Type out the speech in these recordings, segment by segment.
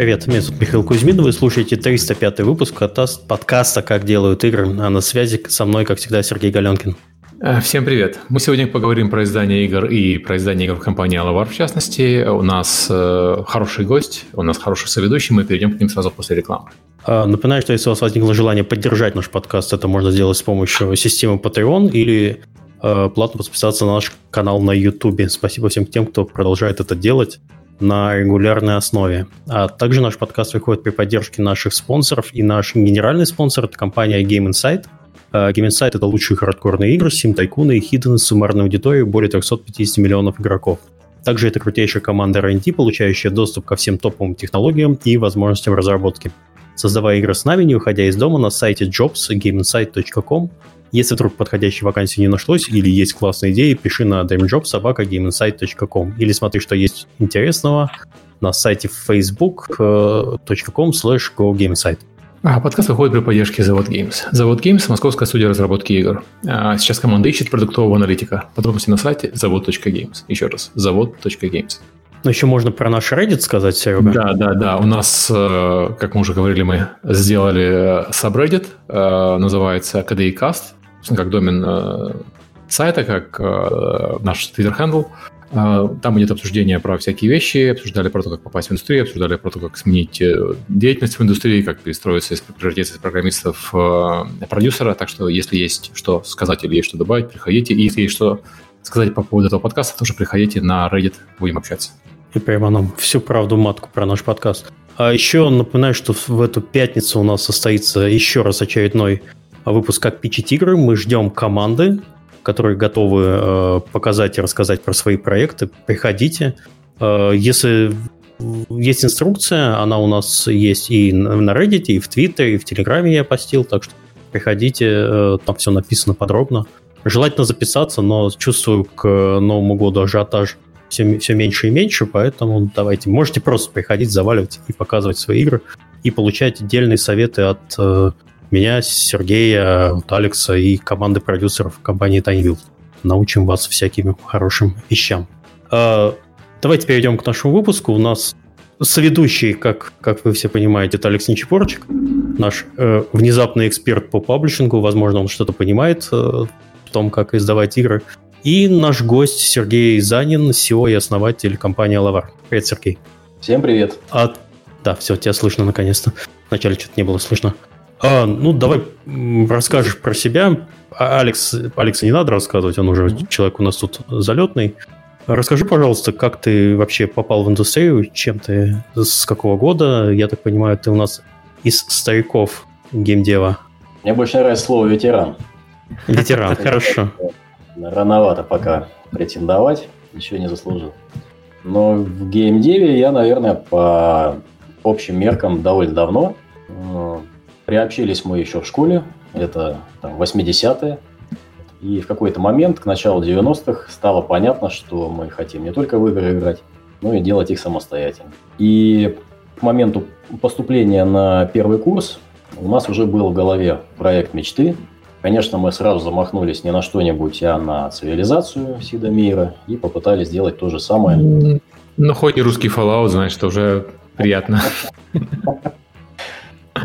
Привет, меня зовут Михаил Кузьмин, вы слушаете 305 выпуск подкаста «Как делают игры», а на связи со мной, как всегда, Сергей Галенкин. Э, всем привет! Мы сегодня поговорим про издание игр и про издание игр в компании Alavar в частности. У нас э, хороший гость, у нас хороший соведущий, мы перейдем к ним сразу после рекламы. А, напоминаю, что если у вас возникло желание поддержать наш подкаст, это можно сделать с помощью системы Patreon или э, платно подписаться на наш канал на YouTube. Спасибо всем тем, кто продолжает это делать на регулярной основе. А также наш подкаст выходит при поддержке наших спонсоров, и наш генеральный спонсор – это компания Game Insight. А, Game Insight – это лучшие хардкорные игры, Tycoon и Hidden с суммарной аудиторией более 350 миллионов игроков. Также это крутейшая команда R&D, получающая доступ ко всем топовым технологиям и возможностям разработки. Создавая игры с нами, не уходя из дома, на сайте jobs.gameinsight.com если вдруг подходящей вакансии не нашлось или есть классная идея, пиши на dreamjob.gameinsight.com или смотри, что есть интересного на сайте facebook.com slash gogameinsight. А подкаст выходит при поддержке Завод Games. Завод Games – московская студия разработки игр. А сейчас команда ищет продуктового аналитика. Подробности на сайте завод.games. Еще раз, завод.games. Ну, еще можно про наш Reddit сказать, Серега. Да, да, да. У нас, э, как мы уже говорили, мы сделали subreddit, э, называется KDE как домен э, сайта, как э, наш Twitter-хендл. Э, там идет обсуждение про всякие вещи, обсуждали про то, как попасть в индустрию, обсуждали про то, как сменить деятельность в индустрии, как перестроиться из превратиться из программистов продюсера. Так что, если есть что сказать или есть что добавить, приходите. И если есть что сказать по поводу этого подкаста, тоже приходите на Reddit, будем общаться. И прямо нам всю правду матку про наш подкаст. А еще напоминаю, что в эту пятницу у нас состоится еще раз очередной выпуск «Как пичить игры». Мы ждем команды, которые готовы э, показать и рассказать про свои проекты. Приходите. Э, если есть инструкция, она у нас есть и на Reddit, и в Твиттере, и в Телеграме я постил, так что приходите, э, там все написано подробно. Желательно записаться, но чувствую к Новому году ажиотаж все, все меньше и меньше, поэтому давайте, можете просто приходить, заваливать и показывать свои игры, и получать отдельные советы от э, меня, Сергея, от Алекса и команды продюсеров компании TinyVille. Научим вас всяким хорошим вещам. Э, давайте перейдем к нашему выпуску. У нас соведущий, как, как вы все понимаете, это Алекс Нечепорчик, наш э, внезапный эксперт по паблишингу. Возможно, он что-то понимает э, в том, как издавать игры. И наш гость Сергей Занин, SEO и основатель компании Лавар. Привет, Сергей. Всем привет. А, да, все, тебя слышно наконец-то. Вначале что-то не было слышно. А, ну, давай расскажешь про себя. А Алекс, Алекса не надо рассказывать, он уже mm-hmm. человек у нас тут залетный. Расскажи, пожалуйста, как ты вообще попал в индустрию, чем ты, с какого года? Я так понимаю, ты у нас из стариков геймдева. Мне больше нравится слово «ветеран». Ветеран, хорошо. Рановато пока претендовать, еще не заслужил. Но в геймдеве я, наверное, по общим меркам довольно давно. Приобщились мы еще в школе, это там, 80-е. И в какой-то момент, к началу 90-х, стало понятно, что мы хотим не только в игры играть, но и делать их самостоятельно. И к моменту поступления на первый курс у нас уже был в голове проект мечты – Конечно, мы сразу замахнулись не на что-нибудь, а на цивилизацию Сида Мира и попытались сделать то же самое. Ну, хоть и русский Fallout, значит, уже приятно.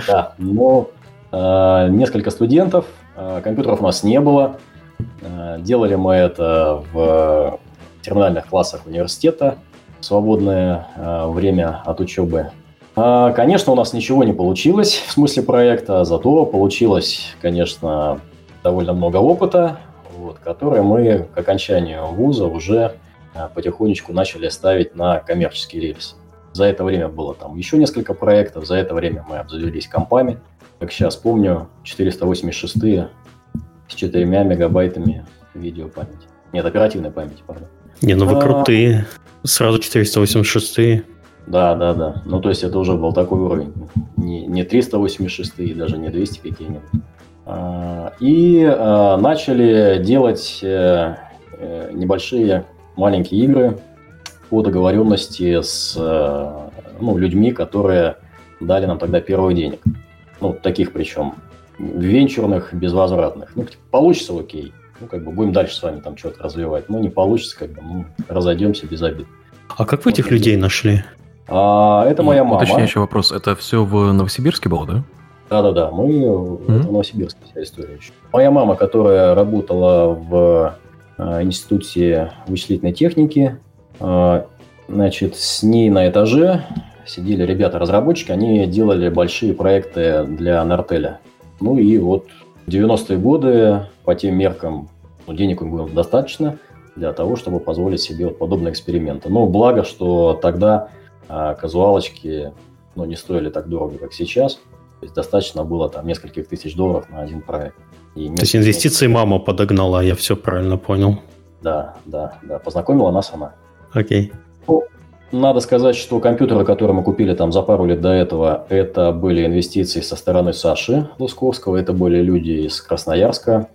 Да, но э, несколько студентов, э, компьютеров у нас не было. Э, делали мы это в терминальных классах университета, в свободное время от учебы. А, конечно, у нас ничего не получилось в смысле проекта, зато получилось, конечно, довольно много опыта, вот, который мы к окончанию вуза уже а, потихонечку начали ставить на коммерческий рельс. За это время было там еще несколько проектов, за это время мы обзавелись компами. Как сейчас помню, 486 с 4 мегабайтами видеопамяти. Нет, оперативной памяти, пардон. Не, ну вы а... крутые. Сразу 486. Да, да, да. Ну, то есть это уже был такой уровень. Не, не 386, даже не 200 какие-нибудь. А, и а, начали делать э, э, небольшие маленькие игры по договоренности с э, ну, людьми, которые дали нам тогда первых денег. Ну, таких причем венчурных, безвозвратных. Ну, типа, получится, окей. Ну, как бы будем дальше с вами там что-то развивать. Ну, не получится, как бы, ну, разойдемся без обид. А как вы этих людей нашли? А, это моя мама. Уточняющий вопрос. Это все в Новосибирске было, да? Да-да-да, мы mm-hmm. это в Новосибирске вся история еще. Моя мама, которая работала в э, институте вычислительной техники, значит, с ней на этаже сидели ребята-разработчики, они делали большие проекты для Нартеля. Ну и вот в 90-е годы по тем меркам ну, денег них было достаточно для того, чтобы позволить себе вот подобные эксперименты. Но благо, что тогда э, казуалочки ну, не стоили так дорого, как сейчас. То есть достаточно было там нескольких тысяч долларов на один проект. И То есть инвестиции мама подогнала, я все правильно понял. Да, да, да. Познакомила нас она. Окей. Ну, надо сказать, что компьютеры, которые мы купили там за пару лет до этого, это были инвестиции со стороны Саши Лусковского, это были люди из Красноярска,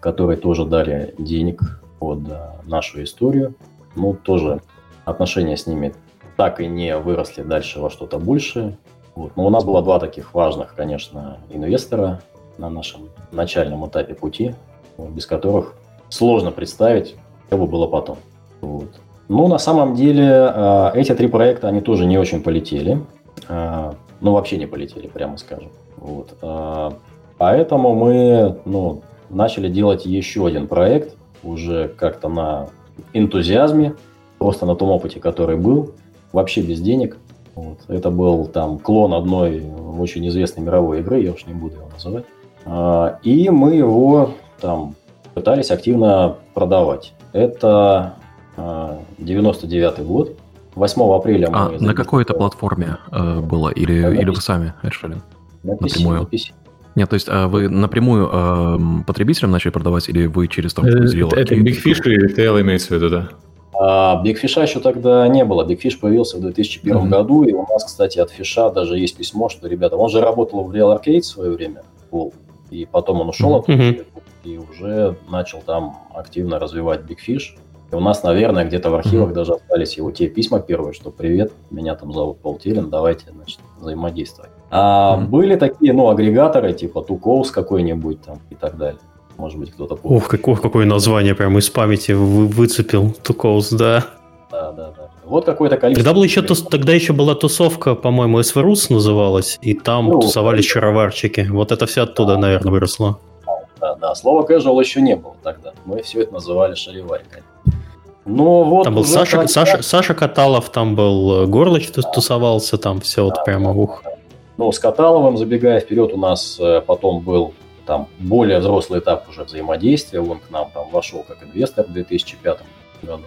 которые тоже дали денег под нашу историю. Ну, тоже отношения с ними так и не выросли дальше во что-то большее. Вот. Но у нас было два таких важных, конечно, инвестора на нашем начальном этапе пути, без которых сложно представить, что бы было потом. Вот. Ну, на самом деле, а, эти три проекта, они тоже не очень полетели. А, ну, вообще не полетели, прямо скажем. Вот. А, поэтому мы ну, начали делать еще один проект, уже как-то на энтузиазме, просто на том опыте, который был, вообще без денег. Вот. Это был там клон одной очень известной мировой игры, я уж не буду его называть. И мы его там пытались активно продавать. Это 99 а, год. 8 апреля мы... А на какой это платформе э, было? Или, на или вы сами решили? На PC, напрямую? На PC. Нет, то есть а вы напрямую э, потребителям начали продавать, или вы через там Zero? Это Big Fish и Tail имеется в виду, да? А Big Fish еще тогда не было. Big Fish появился в 2001 mm-hmm. году, и у нас, кстати, от Фиша даже есть письмо, что, ребята, он же работал в Real Arcade в свое время, Пол, и потом он ушел mm-hmm. оттуда и уже начал там активно развивать Big Fish. И у нас, наверное, где-то в архивах mm-hmm. даже остались его те письма первые, что «Привет, меня там зовут Пол Телин, давайте, значит, взаимодействовать». А mm-hmm. были такие, ну, агрегаторы, типа Тукоус какой-нибудь там и так далее. Может быть, кто-то помнит. Ух, какое, какое название прямо из памяти вы, выцепил. Тукоус, да. Да, да, да. Вот какое-то количество. Тогда, был еще, тус, тогда еще была тусовка, по-моему, СВРУС называлась, и там ну, тусовались да. шароварчики. Вот это все оттуда, да. наверное, выросло. Да, да. Слова casual еще не было тогда. Мы все это называли шариварикой. Ну, вот там был Саша, тогда... Саша, Саша Каталов, там был э, Горлыч тусовался, там все да, вот прямо ух. Ну, с Каталовым, забегая вперед, у нас э, потом был там более взрослый этап уже взаимодействия. Он к нам там вошел как инвестор в 2005 году.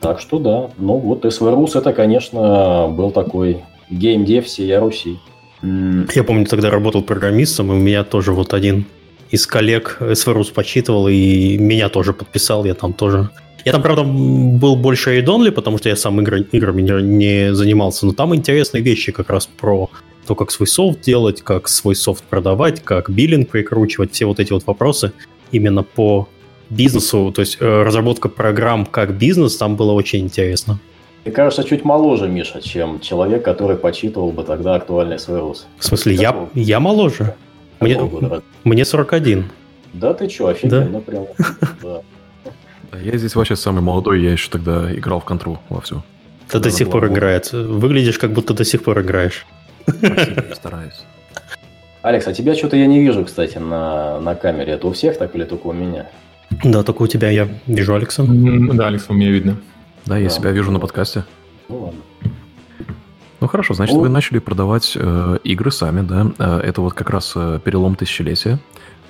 Так что да, ну вот СВРУС это, конечно, был такой геймдев всей Руси. Я помню, тогда работал программистом, и у меня тоже вот один из коллег СВРУС почитывал, и меня тоже подписал, я там тоже я там, правда, был больше айдонли, потому что я сам игр, играми не, не занимался, но там интересные вещи как раз про то, как свой софт делать, как свой софт продавать, как биллинг прикручивать, все вот эти вот вопросы именно по бизнесу, то есть э, разработка программ как бизнес, там было очень интересно. Ты кажется чуть моложе, Миша, чем человек, который почитывал бы тогда актуальный свой рус. В смысле, я, я моложе? Мне, мне 41. Да ты что, офигенно да? прям. Да. Я здесь вообще самый молодой, я еще тогда играл в контру вовсю. Ты до сих пор играет. Выглядишь, как будто до сих пор играешь. Спасибо, стараюсь. Алекс, а тебя что-то я не вижу, кстати, на, на камере. Это у всех так или только у меня? Да, только у тебя я вижу Алекса. Да, Алекс, у меня видно. Да, я да. себя вижу на подкасте. Ну ладно. Ну хорошо, значит, ну, вы начали продавать э, игры сами, да? Э, это вот как раз э, перелом тысячелетия.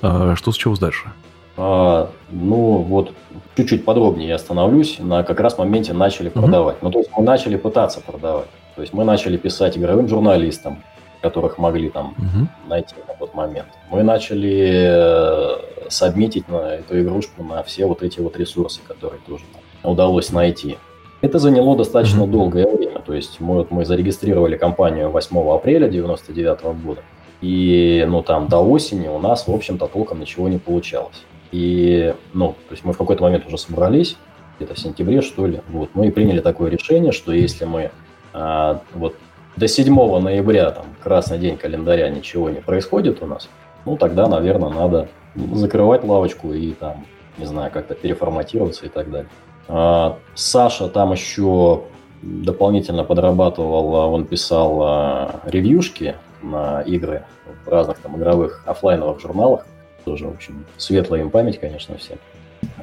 Э, что случилось дальше? Ну, вот чуть-чуть подробнее я остановлюсь. На как раз моменте начали uh-huh. продавать. Ну, то есть мы начали пытаться продавать. То есть мы начали писать игровым журналистам, которых могли там uh-huh. найти на тот момент. Мы начали э, сабмитить на эту игрушку на все вот эти вот ресурсы, которые тоже удалось найти. Это заняло достаточно uh-huh. долгое время. То есть мы, вот, мы зарегистрировали компанию 8 апреля 1999 года. И ну, там до осени у нас, в общем-то, толком ничего не получалось. И, ну, то есть мы в какой-то момент уже собрались, где-то в сентябре, что ли, вот, мы приняли такое решение, что если мы а, вот до 7 ноября, там, красный день календаря, ничего не происходит у нас, ну, тогда, наверное, надо закрывать лавочку и там, не знаю, как-то переформатироваться и так далее. А, Саша там еще дополнительно подрабатывал, он писал а, ревьюшки на игры в разных там игровых офлайновых журналах. Тоже, в общем, светлая им память, конечно, всем.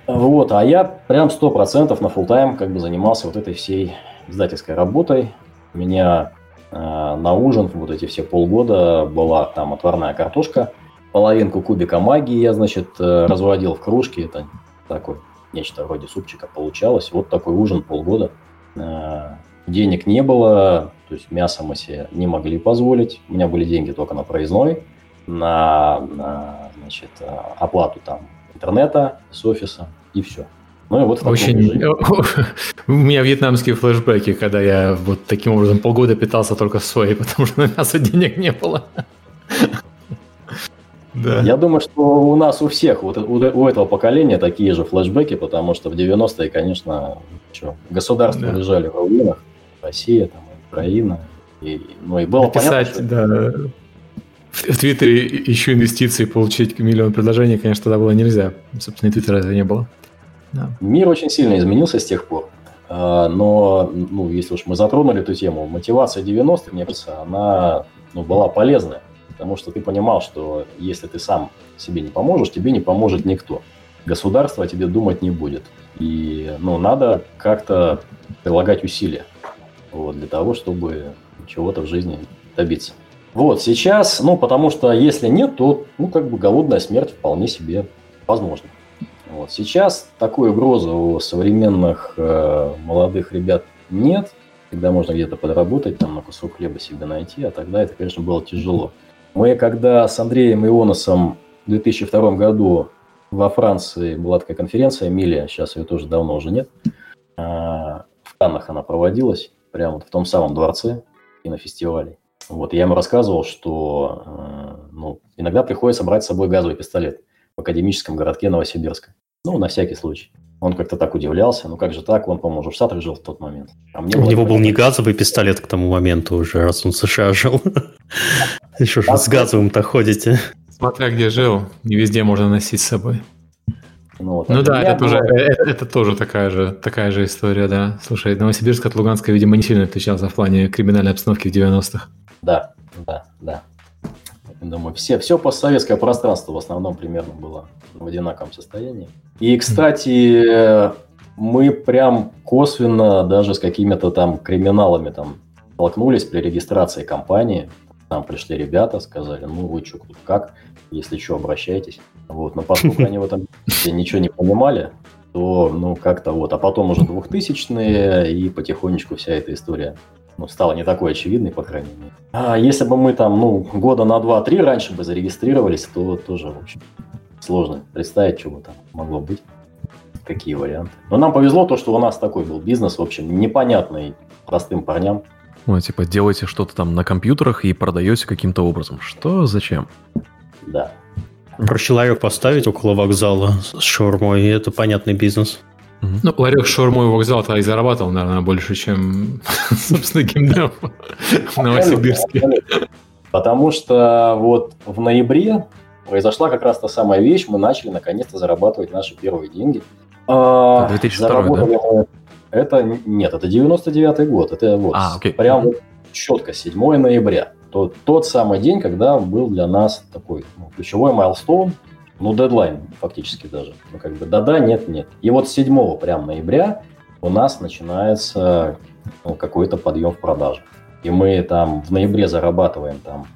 Вот, а я прям сто процентов на full тайм как бы занимался вот этой всей издательской работой. У меня э, на ужин вот эти все полгода была там отварная картошка, половинку кубика магии я, значит, э, разводил в кружке. Это такой нечто вроде супчика получалось. Вот такой ужин полгода. Э, денег не было, то есть мясо мы себе не могли позволить. У меня были деньги только на проездной, на, на значит, э, оплату там интернета с офиса и все. Ну и вот в Очень... У меня вьетнамские флешбеки, когда я вот таким образом полгода питался только своей, потому что на мясо денег не было. Да. Я думаю, что у нас у всех, вот у, у этого поколения такие же флешбеки, потому что в 90-е, конечно, что, государства да. лежали в руинах, Россия, там, Украина, и, ну и было Написать, понятно, что... да, в Твиттере еще инвестиции, получить миллион предложений, конечно, тогда было нельзя. Собственно, и Твиттера этого не было. Да. Мир очень сильно изменился с тех пор. А, но, ну, если уж мы затронули эту тему, мотивация 90-х, мне кажется, она ну, была полезная. Потому что ты понимал, что если ты сам себе не поможешь, тебе не поможет никто. Государство о тебе думать не будет. И ну, надо как-то прилагать усилия вот, для того, чтобы чего-то в жизни добиться. Вот, сейчас, ну, потому что если нет, то, ну, как бы голодная смерть вполне себе возможна. Вот, сейчас такой угрозы у современных э, молодых ребят нет, когда можно где-то подработать, там, на кусок хлеба себе найти, а тогда это, конечно, было тяжело. Мы когда с Андреем Ионосом в 2002 году во Франции была такая конференция Эмилия, сейчас ее тоже давно уже нет, а, в Каннах она проводилась, прямо вот в том самом дворце кинофестивалей. Вот, я ему рассказывал, что э, ну, иногда приходится брать с собой газовый пистолет в академическом городке Новосибирска. Ну, на всякий случай. Он как-то так удивлялся. Ну, как же так? Он, по-моему, в Штатах жил в тот момент. А мне У него был не газовый пистолет к тому моменту уже, раз он в США жил. Еще же с газовым-то ходите. Смотря где жил, не везде можно носить с собой. Ну, вот, ну да, это тоже, это, это тоже такая же, такая же история, да. Слушай, Новосибирск от Луганска, видимо, не сильно отличался в плане криминальной обстановки в 90-х. Да, да, да. Думаю, все, все постсоветское пространство в основном примерно было в одинаковом состоянии. И, кстати, мы прям косвенно даже с какими-то там криминалами там столкнулись при регистрации компании. Там пришли ребята, сказали, ну вы что, как, если что, обращайтесь. Вот, но поскольку они в этом ничего не понимали, то, ну, как-то вот. А потом уже двухтысячные, и потихонечку вся эта история ну, стала не такой очевидной, по крайней мере. А если бы мы там, ну, года на два-три раньше бы зарегистрировались, то тоже, в общем, сложно представить, что бы там могло быть. Какие варианты. Но нам повезло то, что у нас такой был бизнес, в общем, непонятный простым парням. Ну, типа, делаете что-то там на компьютерах и продаете каким-то образом. Что, зачем? Да. Проще ларек поставить около вокзала с шаурмой, и это понятный бизнес. Ну, ларек шаурмой вокзал-то и зарабатывал, наверное, больше, чем, собственно, геймдев в Новосибирске. Потому что вот в ноябре произошла как раз та самая вещь, мы начали наконец-то зарабатывать наши первые деньги. 2002, а, да? Мы... Это нет, это 99 год, это вот а, окей. прям вот четко 7 ноября. Тот, тот самый день, когда был для нас такой ну, ключевой майлстоун, ну, дедлайн фактически даже. Ну, как бы да-да, нет-нет. И вот 7 прям ноября у нас начинается ну, какой-то подъем в продаже. И мы там в ноябре зарабатываем там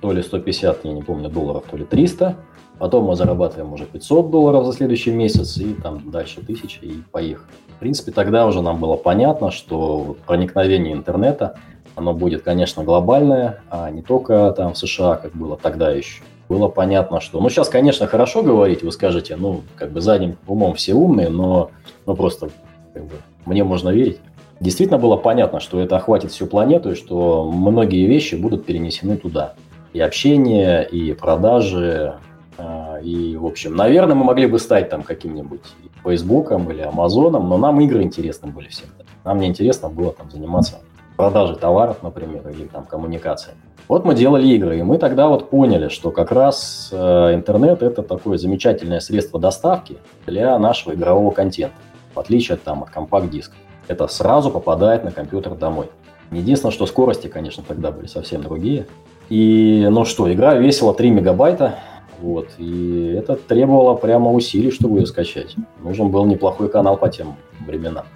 то ли 150, я не помню, долларов, то ли 300. Потом мы зарабатываем уже 500 долларов за следующий месяц, и там дальше 1000, и поехали. В принципе, тогда уже нам было понятно, что проникновение интернета, оно будет, конечно, глобальное, а не только там в США, как было тогда еще. Было понятно, что... Ну, сейчас, конечно, хорошо говорить, вы скажете, ну, как бы задним умом все умные, но ну, просто как бы, мне можно верить. Действительно было понятно, что это охватит всю планету, и что многие вещи будут перенесены туда и общение, и продажи, а, и, в общем, наверное, мы могли бы стать там каким-нибудь Фейсбуком или Амазоном, но нам игры интересны были всем. Нам не интересно было там заниматься продажей товаров, например, или там коммуникацией. Вот мы делали игры, и мы тогда вот поняли, что как раз э, интернет это такое замечательное средство доставки для нашего игрового контента, в отличие от, там, от компакт-диска. это сразу попадает на компьютер домой. Единственное, что скорости, конечно, тогда были совсем другие. И, ну что, игра весила 3 мегабайта, вот, и это требовало прямо усилий, чтобы ее скачать. Нужен был неплохой канал по тем временам.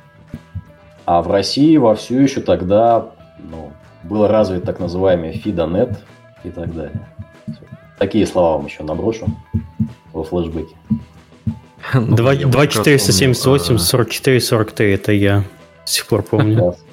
А в России вовсю еще тогда ну, был развит так называемый FIDA.net и так далее. Такие слова вам еще наброшу во флешбеке. 2478 44 43 это я до сих пор помню.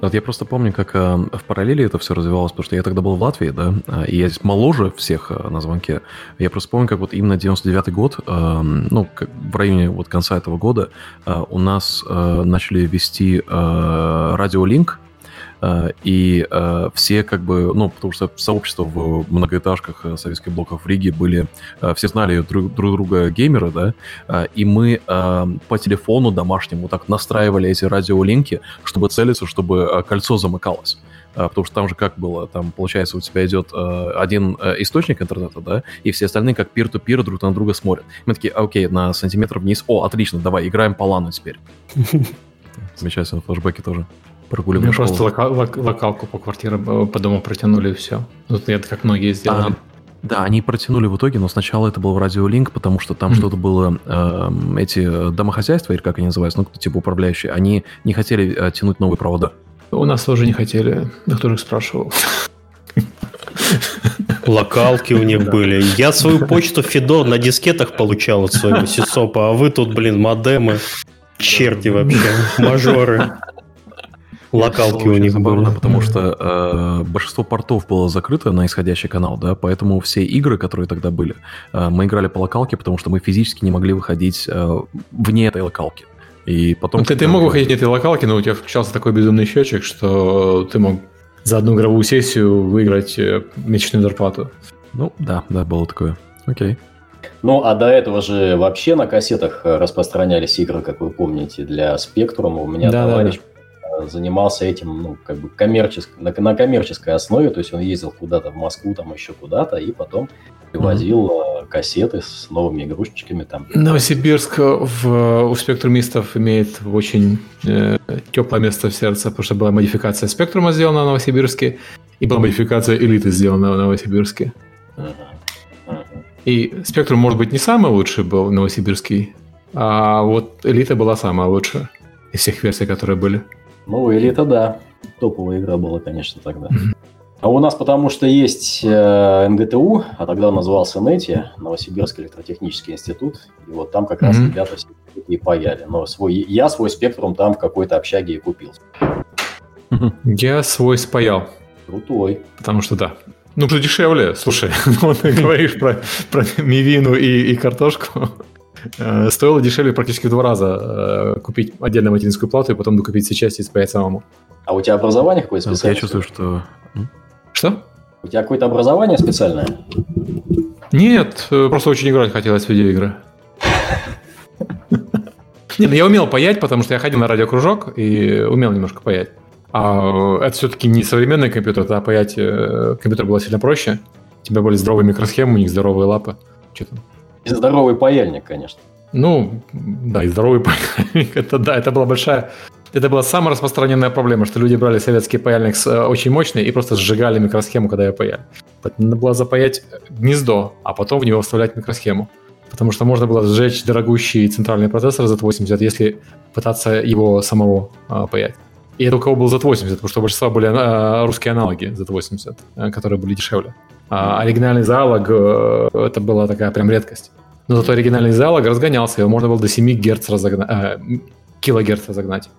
Вот я просто помню, как э, в параллели это все развивалось, потому что я тогда был в Латвии, да, а, и я моложе всех э, на звонке. Я просто помню, как вот именно 99-й год, э, ну, как в районе вот конца этого года, э, у нас э, начали вести э, радиолинк, и э, все как бы, ну, потому что сообщество в многоэтажках э, советских блоков в Риге были, все знали друг, друг друга геймеры, да, и мы по телефону домашнему так настраивали эти радиолинки, чтобы целиться, чтобы кольцо замыкалось потому что там же как было, там, получается, у тебя идет э, один э, источник интернета, да, и все остальные как пир-ту-пир друг на друга смотрят. Мы такие, окей, на сантиметр вниз, о, отлично, давай, играем по лану теперь. Замечательно, флешбеки тоже прогуливали Мне просто лока- лок- локалку по квартире э, по дому протянули и все. Вот это как многие сделали. А, да, они протянули в итоге, но сначала это был радиолинк, потому что там mm-hmm. что-то было, э, эти домохозяйства, или как они называются, ну, типа управляющие, они не хотели э, тянуть новые провода. У нас тоже не хотели, кто их спрашивал. Локалки у них были. Я свою почту Фидо на дискетах получал от своего сисопа, а вы тут, блин, модемы. Черти вообще, мажоры. Локалки у них забавно, были. потому что э, большинство портов было закрыто на исходящий канал, да, поэтому все игры, которые тогда были, э, мы играли по локалке, потому что мы физически не могли выходить э, вне этой локалки. И потом... Ну, ты, ты мог выходить вне этой локалки, но у тебя включался такой безумный счетчик, что ты мог за одну игровую сессию выиграть э, месячную зарплату. Ну, да, да, было такое. Окей. Ну, а до этого же вообще на кассетах распространялись игры, как вы помните, для Спектрума. У меня да, товарищ да, да занимался этим, ну, как бы коммерческ... на, на коммерческой основе, то есть он ездил куда-то в Москву, там еще куда-то, и потом привозил mm-hmm. кассеты с новыми игрушечками там. Новосибирск в, у спектрумистов имеет очень э, теплое место в сердце, потому что была модификация спектрума сделана в Новосибирске, и была модификация элиты сделана в Новосибирске. И спектрум, может быть, не самый лучший был новосибирский, а вот элита была самая лучшая из всех версий, которые были. Ну, Элита, да. Топовая игра была, конечно, тогда. А у нас потому что есть э, НГТУ, а тогда он назывался НЭТИ, Новосибирский электротехнический институт, и вот там как раз mm-hmm. ребята и паяли. Но свой, я свой спектрум там в какой-то общаге и купил. Я свой спаял. Крутой. Потому что да. Ну, что дешевле, слушай, ну, ты говоришь про, про мивину и, и картошку. Э, стоило дешевле практически в два раза э, купить отдельно материнскую плату и потом докупить все части и спаять самому. А у тебя образование какое-то специальное? Я чувствую, что... Что? У тебя какое-то образование специальное? Нет, э, просто очень играть хотелось в видеоигры. Нет, ну я умел паять, потому что я ходил на радиокружок и умел немножко паять. А это все-таки не современный компьютер, а паять компьютер было сильно проще. У тебя были здоровые микросхемы, у них здоровые лапы. Что там? И здоровый паяльник, конечно. Ну, да, и здоровый паяльник. Это да, это была большая... Это была самая распространенная проблема, что люди брали советский паяльник с, э, очень мощный и просто сжигали микросхему, когда ее паяли. Надо было запаять гнездо, а потом в него вставлять микросхему. Потому что можно было сжечь дорогущий центральный процессор Z80, если пытаться его самого а, паять. И это у кого был Z80, потому что у большинства были а, русские аналоги Z80, а, которые были дешевле. А оригинальный залог э, это была такая прям редкость. Но зато оригинальный залог разгонялся, его можно было до 7 Гц разогнать, э, килогерц разогнать.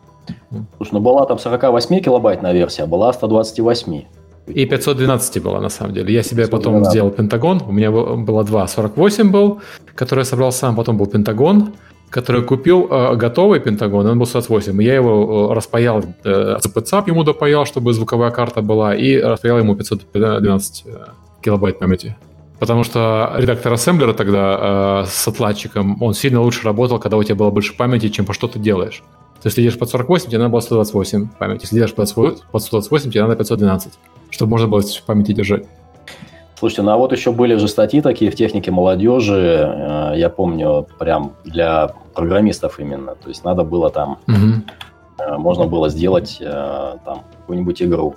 Слушай, ну была там 48 килобайтная версия, а была 128. И 512 была, на самом деле. Я себе 512. потом сделал Пентагон. У меня было два. 48 был, который я собрал сам. Потом был Пентагон, который купил э, готовый Пентагон. Он был 48. И я его э, распаял, э, CPCAP ему допаял, чтобы звуковая карта была. И распаял ему 512 э, килобайт памяти. Потому что редактор ассемблера тогда э, с отладчиком, он сильно лучше работал, когда у тебя было больше памяти, чем по что ты делаешь. То есть, если идешь под 48, тебе надо было 128 памяти. Если идешь под 128, тебе надо 512, чтобы можно было в памяти держать. Слушайте, ну а вот еще были же статьи такие в технике молодежи, э, я помню, прям для программистов именно. То есть надо было там угу. можно было сделать э, там какую-нибудь игру,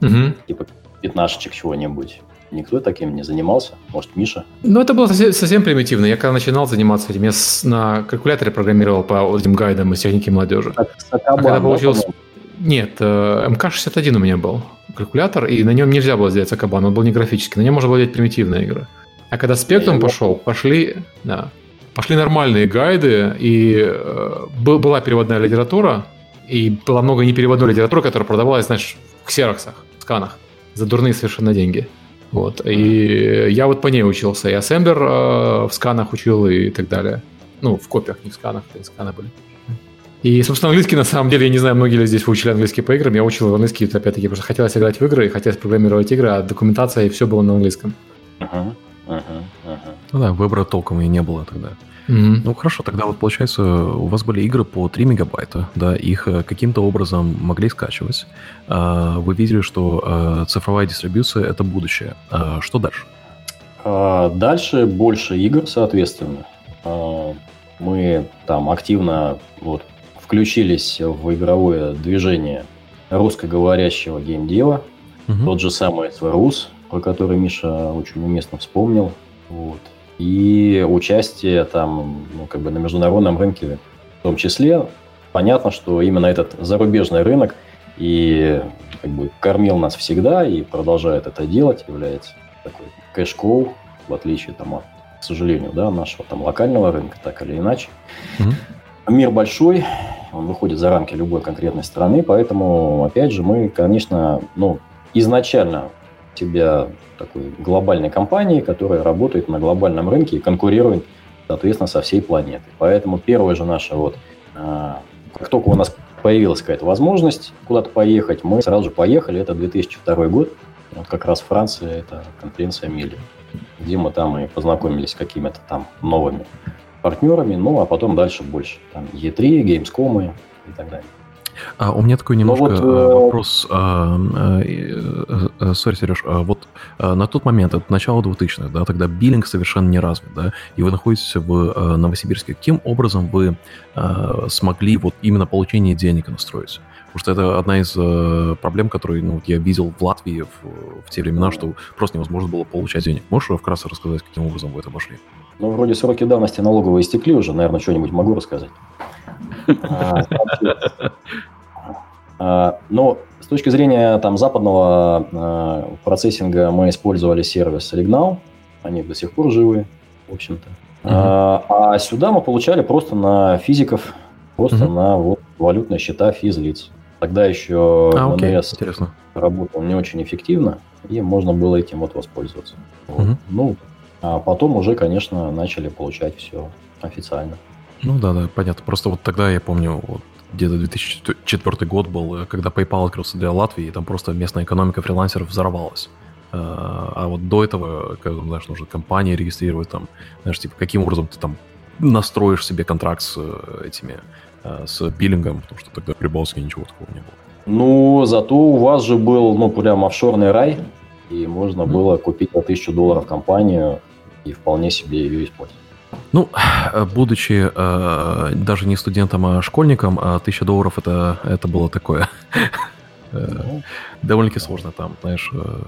Мгм. типа пятнашечек чего-нибудь. Никто таким не занимался. Может, Миша? Ну, это было совсем, совсем примитивно. Я когда начинал заниматься этим, я с- на калькуляторе программировал по этим гайдам из техники молодежи. Так, А когда Сакабан, получилось... да, Нет, э, МК-61 у меня был калькулятор, и на нем нельзя было сделать Акабан, он был не графический, на нем можно было делать примитивные игры. А когда Спектрум Я пошел, пошли, да, пошли нормальные гайды, и э, был- была переводная литература, и было много непереводной литературы, которая продавалась, знаешь, в ксероксах, в сканах, за дурные совершенно деньги. Вот. И я вот по ней учился. И ассемблер э, в сканах учил и так далее. Ну, в копиях, не в сканах, это сканы были. И, собственно, английский, на самом деле, я не знаю, многие ли здесь выучили английский по играм. Я учил английский, опять-таки, потому что хотелось играть в игры, и хотелось программировать игры, а документация и все было на английском. Ага, ага, ага. Ну да, выбора толком и не было тогда. Мгм. Ну хорошо, тогда вот получается, у вас были игры по 3 мегабайта, да, их э, каким-то образом могли скачивать. А, Вы видели, что э, цифровая дистрибьюция это будущее. А Что дальше? А, Дальше больше игр, соответственно. Мы там активно вот, включились в игровое движение русскоговорящего геймдева. Мгм. Тот же самый СВРУС, про который Миша очень уместно вспомнил. Вот. И участие там, ну, как бы на международном рынке в том числе. Понятно, что именно этот зарубежный рынок и как бы кормил нас всегда и продолжает это делать, является такой кэш-коу, в отличие там от, к сожалению, да, нашего там локального рынка, так или иначе. Мгм. Мир большой, он выходит за рамки любой конкретной страны, поэтому, опять же, мы, конечно, ну, изначально себя такой глобальной компанией, которая работает на глобальном рынке и конкурирует, соответственно, со всей планетой. Поэтому первая же наша вот, а, как только у нас появилась какая-то возможность куда-то поехать, мы сразу же поехали. Это 2002 год. Вот как раз Франция, это конференция Мили, где мы там и познакомились с какими-то там новыми партнерами, ну а потом дальше больше. Там E3, Gamescom и так далее. А, у меня такой Ну немножко вот, э, э, вопрос. а, э, э, э, Сори, Сереж, а вот на тот момент, это начало 2000-х, да, тогда биллинг совершенно не развит, да, и вы находитесь в Новосибирске. Каким образом вы смогли вот именно получение денег настроить? Потому что это одна из э, проблем, которые ну, я видел в Латвии в, в те времена, что просто невозможно было получать денег. Можешь вкратце рассказать, каким образом вы это обошли? Ну, вроде сроки давности налоговые истекли уже, наверное, что-нибудь могу рассказать. А, Но с точки зрения там западного а, процессинга мы использовали сервис Signal, они до сих пор живы, в общем-то. А а сюда мы получали просто на физиков, просто на вот валютные счета физлиц. Тогда еще А, окей, МНС интересно. работал не очень эффективно, и можно было этим вот воспользоваться. Вот. Ну, а потом уже, конечно, начали получать все официально. Ну да, да, понятно. Просто вот тогда я помню, вот где-то 2004 год был, когда PayPal открылся для Латвии, и там просто местная экономика фрилансеров взорвалась. Э, А вот до этого, как, знаешь, нужно компании регистрировать там, знаешь, типа, каким образом ты там настроишь себе контракт с э, этими, э, с биллингом, потому что тогда при Балтике ничего такого не было. Ну, зато у вас же был, ну, прям офшорный рай, и можно Мгм. было купить за тысячу долларов компанию и вполне себе ее использовать. Ну, будучи э, даже не студентом, а школьником, а 1000 долларов это, это было такое. Ну, довольно-таки сложно там, знаешь, э,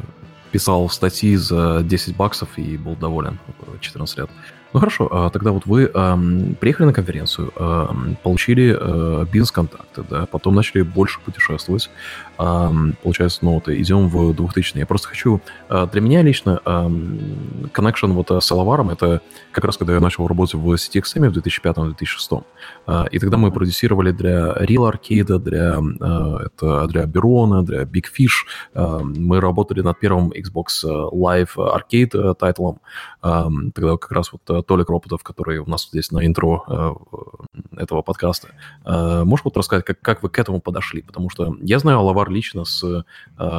писал статьи за 10 баксов и был доволен в 14 лет. Ну хорошо, а тогда вот вы эм, приехали на конференцию, эм, получили э, бизнес-контакты, да, потом начали больше путешествовать. Эм, получается, ну вот идем в 2000 Я просто хочу... э, для меня лично эм, connection вот э, с Алаваром, это как раз когда я начал работать в CTXM в 2005-2006. Э, и тогда мы продюсировали для Real Arcade, для, э, это для Берона, для Big Fish. Э, мы работали над первым Xbox Live Arcade э, тайтлом. Э, тогда как раз вот э, Толик Ропотов, который у нас здесь на интро э, этого подкаста. Э, можешь вот рассказать, как, как вы к этому подошли? Потому что я знаю Алавар лично с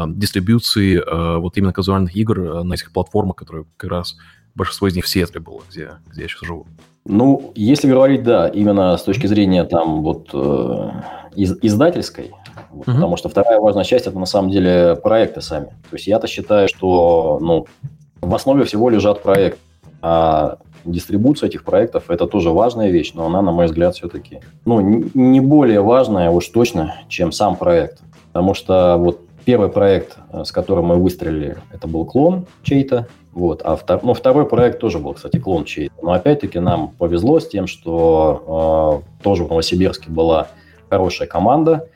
дистрибьюцией вот именно казуальных игр на этих платформах, которые как раз большинство из них в Сиэтле было, где, где я сейчас живу. Ну, если говорить, да, именно с точки зрения там вот э, из- издательской, вот, Мгм. потому что вторая важная часть это на самом деле проекты сами. То есть я-то считаю, что ну, в основе всего лежат проекты. А дистрибуция этих проектов – это тоже важная вещь, но она, на мой взгляд, все-таки ну, не более важная уж точно, чем сам проект. Потому что вот первый проект, э, с которым мы выстрелили, это был клон чей-то, вот. А втор, ну, второй проект тоже был, кстати, клон чей-то. Но опять-таки нам повезло с тем, что э, тоже в Новосибирске была хорошая команда,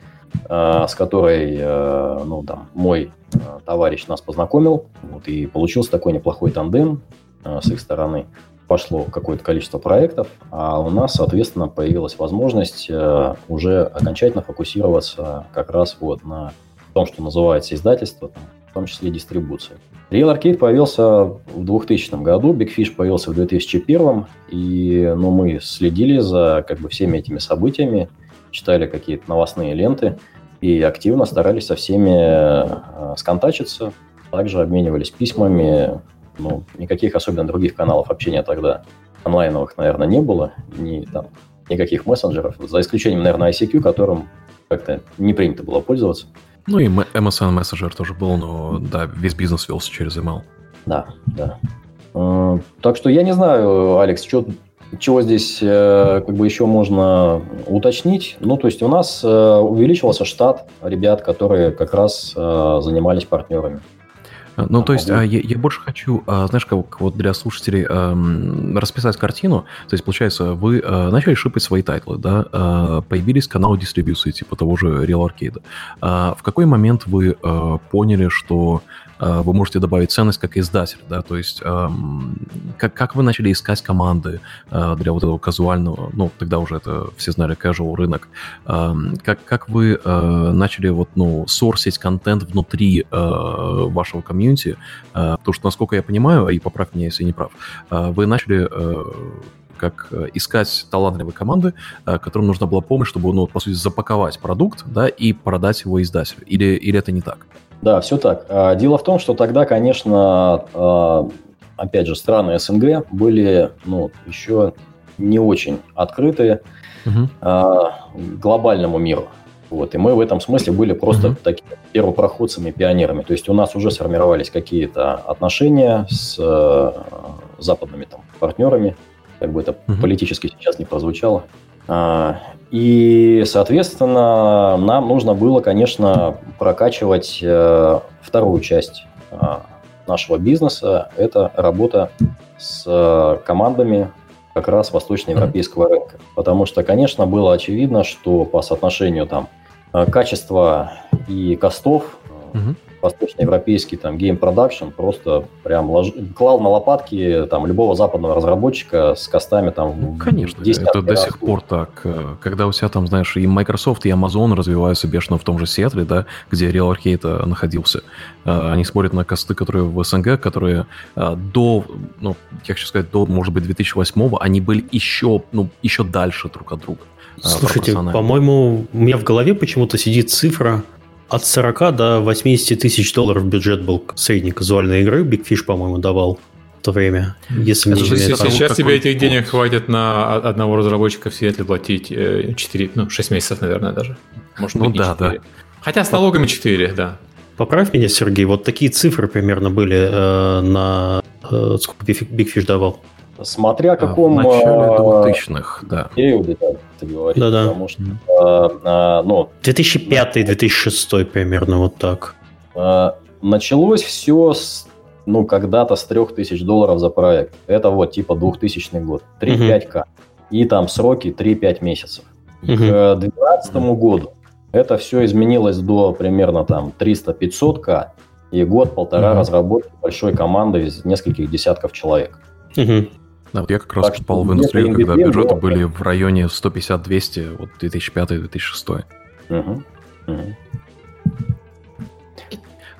с которой э, ну, там, мой э, товарищ нас познакомил. Вот, и получился такой неплохой тандем э, с их стороны. Пошло какое-то количество проектов, а у нас, соответственно, появилась возможность э, уже окончательно фокусироваться как раз вот на том, что называется издательство, в том числе дистрибуция. Real Arcade появился в 2000 году, Big Fish появился в 2001, и ну, мы следили за как бы, всеми этими событиями, читали какие-то новостные ленты и активно старались со всеми э, сконтачиться, также обменивались письмами, ну, никаких особенно других каналов общения тогда онлайновых, наверное, не было, ни, там, никаких мессенджеров, за исключением, наверное, ICQ, которым как-то не принято было пользоваться. Ну и MSN Messenger тоже был, но да, весь бизнес велся через email. Да, да. Э, так что я не знаю, Алекс, что, чего здесь э, как бы еще можно уточнить. Ну, то есть у нас э, увеличивался штат ребят, которые как раз занимались партнерами. Ну, то есть, а, я, я больше хочу, а, знаешь, как вот для слушателей а, расписать картину. То есть, получается, вы а, начали ship ать свои тайтлы, да, а, появились каналы дистрибьюции, типа того же Real Arcade. А, в какой момент вы поняли, что Э, вы можете добавить ценность как издатель, да, то есть эм, как, как вы начали искать команды э, для вот этого казуального, ну, тогда уже это все знали, casual рынок, эм, как, как вы э, начали вот, ну, сорсить контент внутри вашего комьюнити, потому что, насколько я понимаю, и поправь меня, если я не прав, вы начали как искать талантливые команды, которым нужна была помощь, чтобы, ну, по сути, запаковать продукт, да, и продать его издателю. Или, или это не так? Да, все так. Дело в том, что тогда, конечно, опять же, страны СНГ были ну, еще не очень открыты угу. глобальному миру. Вот, и мы в этом смысле были просто uh такими первопроходцами, пионерами. То есть у нас уже сформировались какие-то отношения с э, западными там, партнерами, как бы это uh политически сейчас не прозвучало. А, и, соответственно, нам нужно было, конечно, прокачивать э, вторую часть а, нашего бизнеса. Это работа с командами как раз восточноевропейского рынка. Потому что, конечно, было очевидно, что по соотношению там э, качества и костов угу восточноевропейский там game production просто прям лож... клал на лопатки там любого западного разработчика с костами там. Ну, конечно, это до сих пор так. Когда у себя там, знаешь, и Microsoft, и Amazon развиваются бешено в том же Сиэтле, да, где Real Arcade находился. Они смотрят на cost ы, которые в СНГ, которые до, ну, я хочу сказать, до, может быть, 2008 они были еще, ну, еще дальше друг от друга. А, Слушайте, по-моему, у меня в голове почему-то сидит цифра от 40 до 80 тысяч долларов бюджет был средней казуальной игры. Big Fish, по-моему, давал в то время. Если мне Слушай, сейчас, сейчас тебе этих денег хватит на одного разработчика в Сиэтле платить 4, э, ну, 6 месяцев, наверное, даже. Может ну, да, 4. да. Хотя с налогами 4, да. Поправь меня, Сергей, вот такие цифры примерно были э, на... Э, сколько Big Fish давал? Смотря о каком... В начале 2000-х, да. Периоде, да, ты говоришь. Да-да. Потому что, а, а, ну... 2005-2006 примерно вот так. А, началось все с, ну, когда-то с 3000 долларов за проект. Это вот типа 2000 год. 3-5К. Угу. И там сроки 3-5 месяцев. Угу. К 2012 угу. году это все изменилось до примерно там 300-500К. И год-полтора угу. разработки большой команды из нескольких десятков человек. Угу. Да, вот я как раз так попал в индустрию, когда бюджеты было, были в районе 150-200, вот 2005-2006. Угу. Угу.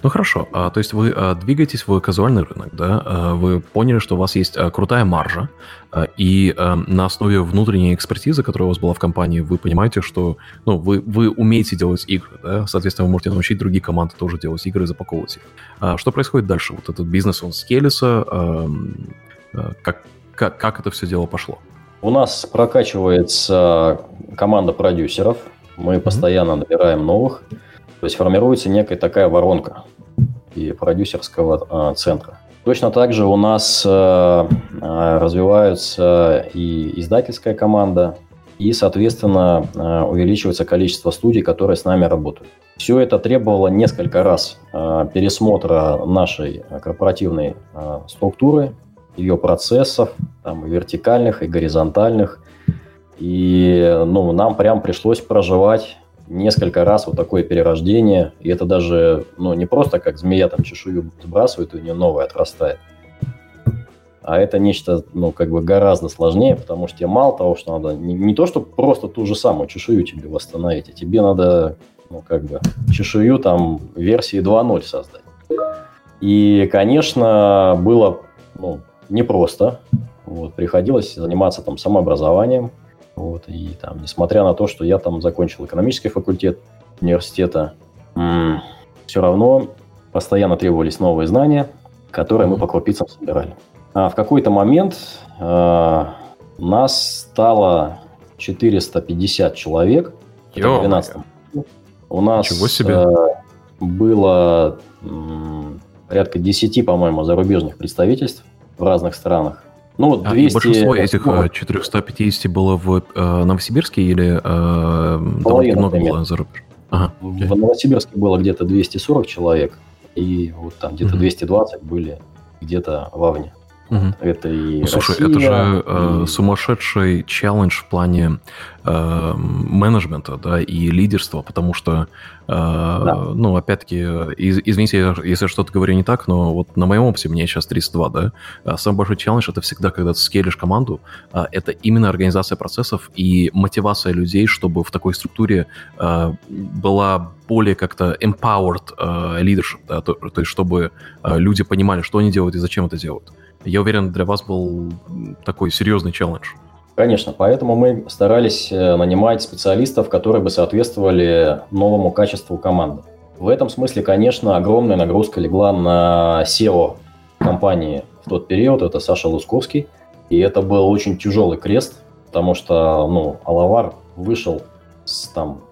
Ну хорошо, а, то есть вы а, двигаетесь в казуальный рынок, да? А, вы поняли, что у вас есть а, крутая маржа, а, и а, на основе внутренней экспертизы, которая у вас была в компании, вы понимаете, что ну, вы, вы умеете делать игры, да? Соответственно, вы можете научить другие команды тоже делать игры и запаковывать их. А, что происходит дальше? Вот этот бизнес, он скелится, а, а, как, как, как это все дело пошло? У нас прокачивается команда продюсеров. Мы mm-hmm. постоянно набираем новых. То есть формируется некая такая воронка и продюсерского э, центра. То Точно так же у нас э, э, развивается и издательская команда, и, соответственно, э, увеличивается количество студий, которые с нами работают. Все это требовало несколько раз э, пересмотра нашей корпоративной э, структуры, ее процессов, там, и вертикальных, и горизонтальных. И ну, нам прям пришлось проживать несколько раз вот такое перерождение. И это даже ну, не просто как змея там чешую сбрасывает, и у нее новая отрастает. А это нечто, ну, как бы гораздо сложнее, потому что тебе мало того, что надо не, не то, что просто ту же самую чешую тебе восстановить, а тебе надо, ну, как бы, чешую там версии 2.0 создать. И, конечно, было ну, непросто. Вот, приходилось заниматься там самообразованием, вот, и там, несмотря на то, что я там закончил экономический факультет университета, м- все равно постоянно требовались новые знания, которые мы по крупицам собирали. А в какой-то момент э, нас стало 450 человек. В 12 У нас Чего себе? Э, было м, порядка 10, по-моему, зарубежных представительств в разных странах. Ну, вот 200... А, большинство этих 450 э, было в э, Новосибирске или э, Половина, много примерно. было за рубеж? Ага, в Новосибирске было где-то 240 человек, и вот там где-то угу. 220 были где-то в Авне. Угу. Это и Слушай, Россия, это же э, и... сумасшедший челлендж в плане э, менеджмента, да, и лидерства, потому что, э, да. ну, опять-таки, из, извините, если что-то говорю не так, но вот на моем опыте, мне сейчас 32, да, а самый большой челлендж это всегда, когда ты скелишь команду, э, это именно организация процессов и мотивация людей, чтобы в такой структуре э, была более как-то empowered э, leadership, да, то, то есть чтобы э, люди понимали, что они делают и зачем это делают. Я уверен, для вас был такой серьезный челлендж. Конечно, поэтому мы старались э, нанимать специалистов, которые бы соответствовали новому качеству команды. В этом смысле, конечно, огромная нагрузка легла на SEO компании в тот период, это Саша Лусковский, и это был очень тяжелый крест, потому что, ну, Алавар вышел с там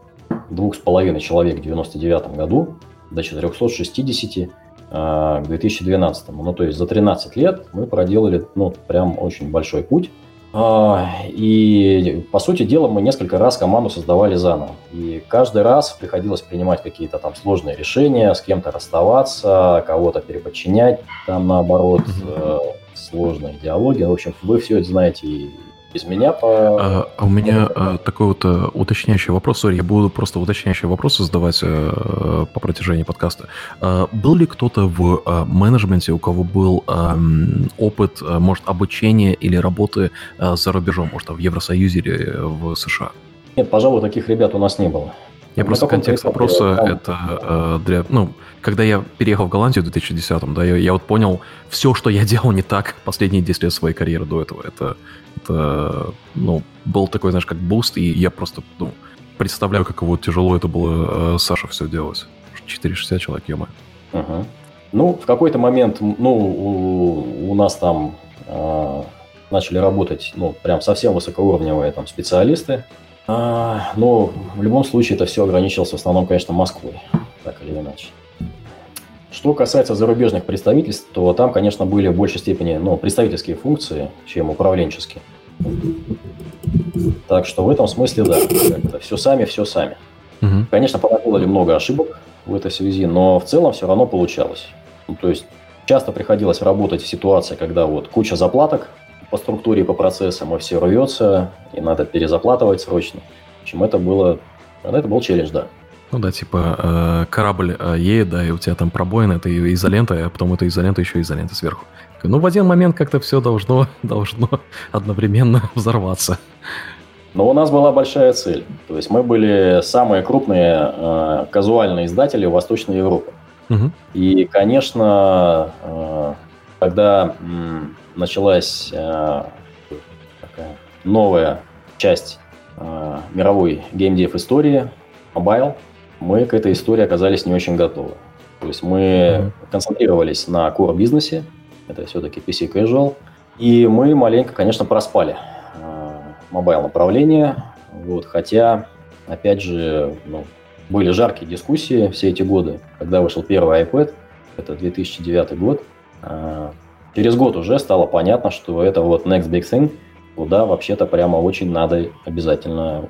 двух с половиной человек в 99 году до 460, а, к 2012. Ну, то есть за 13 лет мы проделали, ну, прям очень большой путь. А, и, по сути дела, мы несколько раз команду создавали заново. И каждый раз приходилось принимать какие-то там сложные решения, с кем-то расставаться, кого-то переподчинять, там наоборот, mm-hmm. сложная идеология. В общем, вы все это знаете из меня по... А, а у меня а, такой вот а, уточняющий вопрос, сори, я буду просто уточняющие вопросы задавать а, по протяжении подкаста. А, был ли кто-то в а, менеджменте, у кого был а, опыт, а, может, обучения или работы а, за рубежом, может, в Евросоюзе или в США? Нет, пожалуй, таких ребят у нас не было. Я просто контекст вопроса это э, для, ну, когда я переехал в Голландию в 2010-м, да, я, я вот понял все, что я делал не так последние 10 лет своей карьеры до этого. Это это, ну, был такой, знаешь, как буст, и я просто, ну, представляю, как вот тяжело это было э, Саша все делать. 460 человек, ё угу. Ну, в какой-то момент, ну, у, у нас там э, начали работать, ну, прям совсем высокоуровневые там специалисты. А, но в любом случае это все ограничилось в основном, конечно, Москвой, так или иначе. Что касается зарубежных представительств, то там, конечно, были в большей степени ну, представительские функции, чем управленческие. Так что в этом смысле, да, как-то все сами, все сами. Угу. Конечно, понаделали много ошибок в этой связи, но в целом все равно получалось. Ну, то есть часто приходилось работать в ситуации, когда вот куча заплаток по структуре, по процессам, и все рвется, и надо перезаплатывать срочно. В общем, это было, это был челлендж, да. Ну да, типа э, корабль э, едет, да, и у тебя там пробоина, это изолента, а потом эта изолента еще изолента сверху. Ну, в один момент как-то все должно, должно одновременно взорваться. Но у нас была большая цель. То есть мы были самые крупные э, казуальные издатели Восточной Европы. Угу. И, конечно, э, когда э, началась э, такая новая часть э, мировой геймдев истории, mobile, мы к этой истории оказались не очень готовы. То есть мы mm-hmm. концентрировались на core бизнесе, это все-таки PC casual, и мы маленько, конечно, проспали э, mobile направление, вот, хотя, опять же, ну, были жаркие дискуссии все эти годы, когда вышел первый iPad, это 2009 год, э, через год уже стало понятно, что это вот next big thing, куда вообще-то прямо очень надо обязательно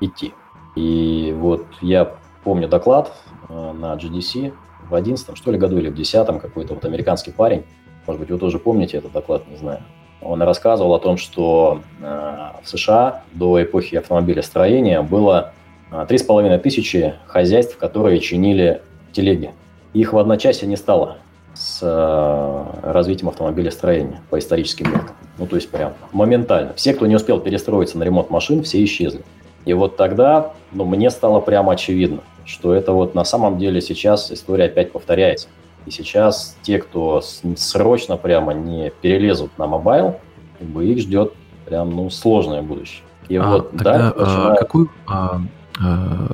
идти. И вот я помню доклад э, на GDC в 11 что ли году или в 10 какой-то вот американский парень, может быть, вы тоже помните этот доклад, не знаю. Он рассказывал о том, что э, в США до эпохи автомобилестроения было э, три с половиной тысячи хозяйств, которые чинили телеги. Их в одночасье не стало с э, развитием автомобилестроения по историческим меркам. Ну, то есть прям моментально. Все, кто не успел перестроиться на ремонт машин, все исчезли. И вот тогда, ну, мне стало прямо очевидно, что это вот на самом деле сейчас история опять повторяется. И сейчас те, кто срочно прямо не перелезут на mobile, как бы их ждет прям ну, сложное будущее. И а, вот тогда, да, начинает... какую, а, а,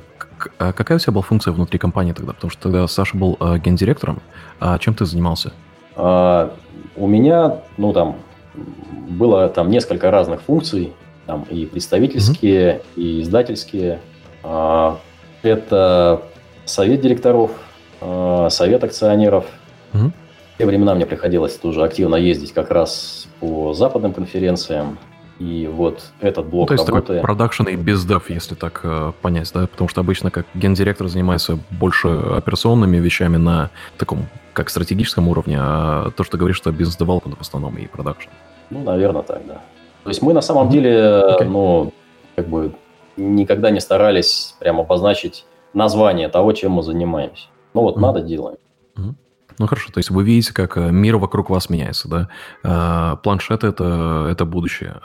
а какая у тебя была функция внутри компании тогда? Потому что тогда Саша был а, гендиректором. А чем ты занимался? А, у меня, ну там, было там несколько разных функций, там и представительские, mm-hmm. и издательские. А, это совет директоров, а, совет акционеров. Mm-hmm. В те времена мне приходилось тоже активно ездить как раз по западным конференциям. И вот этот блок ну, то есть работы... такой продакшн и бездев, если так э, понять, да? Потому что обычно как гендиректор занимается больше операционными вещами на таком, как стратегическом уровне, а то, что говоришь, что бизнес-девелопмент в основном и продакшн. Ну, наверное, так, да. То есть мы на самом деле, okay. ну, как бы никогда не старались прямо обозначить название того, чем мы занимаемся. Ну вот, mm-hmm. надо делаем. Mm-hmm. Ну хорошо, то есть вы видите, как э, мир вокруг вас меняется, да? А, планшеты это, это будущее.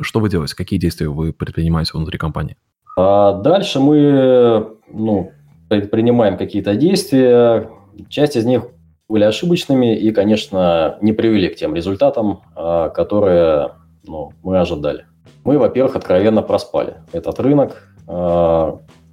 Что вы делаете? Какие действия вы предпринимаете внутри компании? А дальше мы ну, предпринимаем какие-то действия. Часть из них были ошибочными и, конечно, не привели к тем результатам, а, которые ну, мы ожидали. Мы, во-первых, откровенно проспали этот рынок,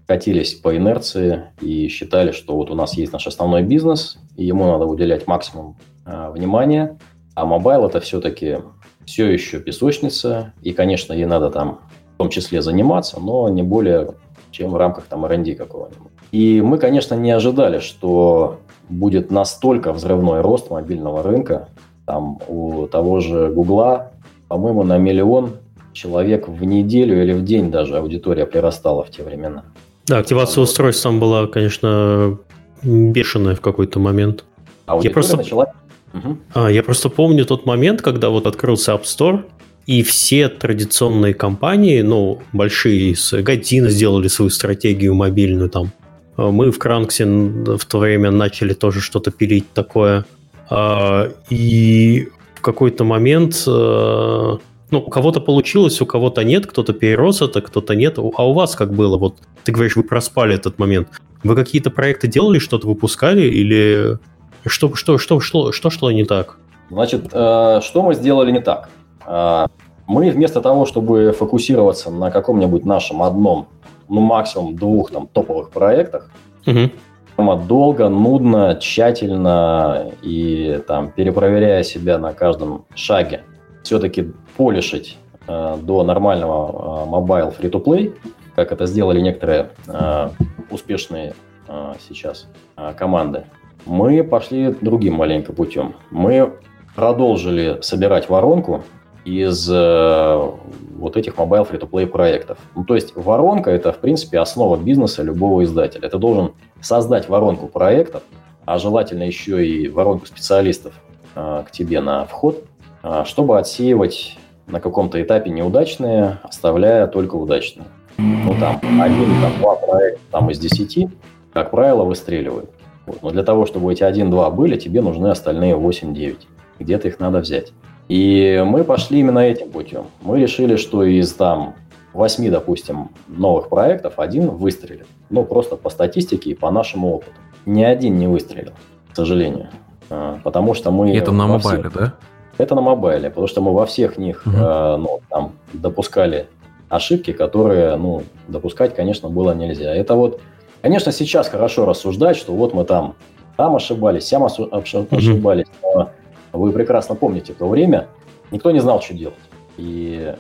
катились по инерции и считали, что вот у нас есть наш основной бизнес, и ему надо уделять максимум а, внимания, а mobile это все-таки все еще песочница, и, конечно, ей надо там в том числе заниматься, но не более чем в рамках там R&D какого-нибудь. И мы, конечно, не ожидали, что будет настолько взрывной рост мобильного рынка. Там у того же Гугла, по-моему, на миллион человек в неделю или в день даже аудитория прирастала в те времена. Да, активация устройств там была, конечно, бешеная в какой-то момент. Аудитория я просто... начала... Угу. А, я просто помню тот момент, когда вот открылся App Store, и все традиционные компании, ну, большие, с Година сделали свою стратегию мобильную там. А мы в Кранксе в то время начали тоже что-то пилить такое. А, и в какой-то момент э, ну, у кого-то получилось, у кого-то нет, кто-то перерос это, кто-то нет. А у вас как было? Вот ты говоришь, вы проспали этот момент. Вы какие-то проекты делали, что-то выпускали или что, что, что, что, что шло не так? Значит, э, что мы сделали не так? Э, мы вместо того, чтобы фокусироваться на каком-нибудь нашем одном, ну максимум двух там топовых проектах, угу. долго, нудно, тщательно и там перепроверяя себя на каждом шаге, все-таки polish ить э, до нормального mobile э, free-to-play, как это сделали некоторые э, успешные э, сейчас э, команды, мы пошли другим маленько путем. Мы продолжили собирать воронку из э, вот этих mobile free-to-play проектов. Ну, то есть воронка – это, в принципе, основа бизнеса любого издателя. Ты должен создать воронку проектов, а желательно еще и воронку специалистов э, к тебе на вход, э, чтобы отсеивать на каком-то этапе неудачные, оставляя только удачные. Ну, там, один, там, два проекта там, из десяти, как правило, выстреливают. Вот. Но для того, чтобы эти один-два были, тебе нужны остальные 8-9. Где-то их надо взять. И мы пошли именно этим путем. Мы решили, что из там 8, допустим, новых проектов один выстрелит. Ну, просто по статистике и по нашему опыту. Ни один не выстрелил, к сожалению. А, потому что мы... Это на мобайле, всех... да? Это на мобайле, потому что мы во всех них угу. э, ну, там, допускали ошибки, которые ну, допускать, конечно, было нельзя. Это вот, конечно, сейчас хорошо рассуждать, что вот мы там, там ошибались, сям ошибались, но вы прекрасно помните то время, никто не знал, что делать. И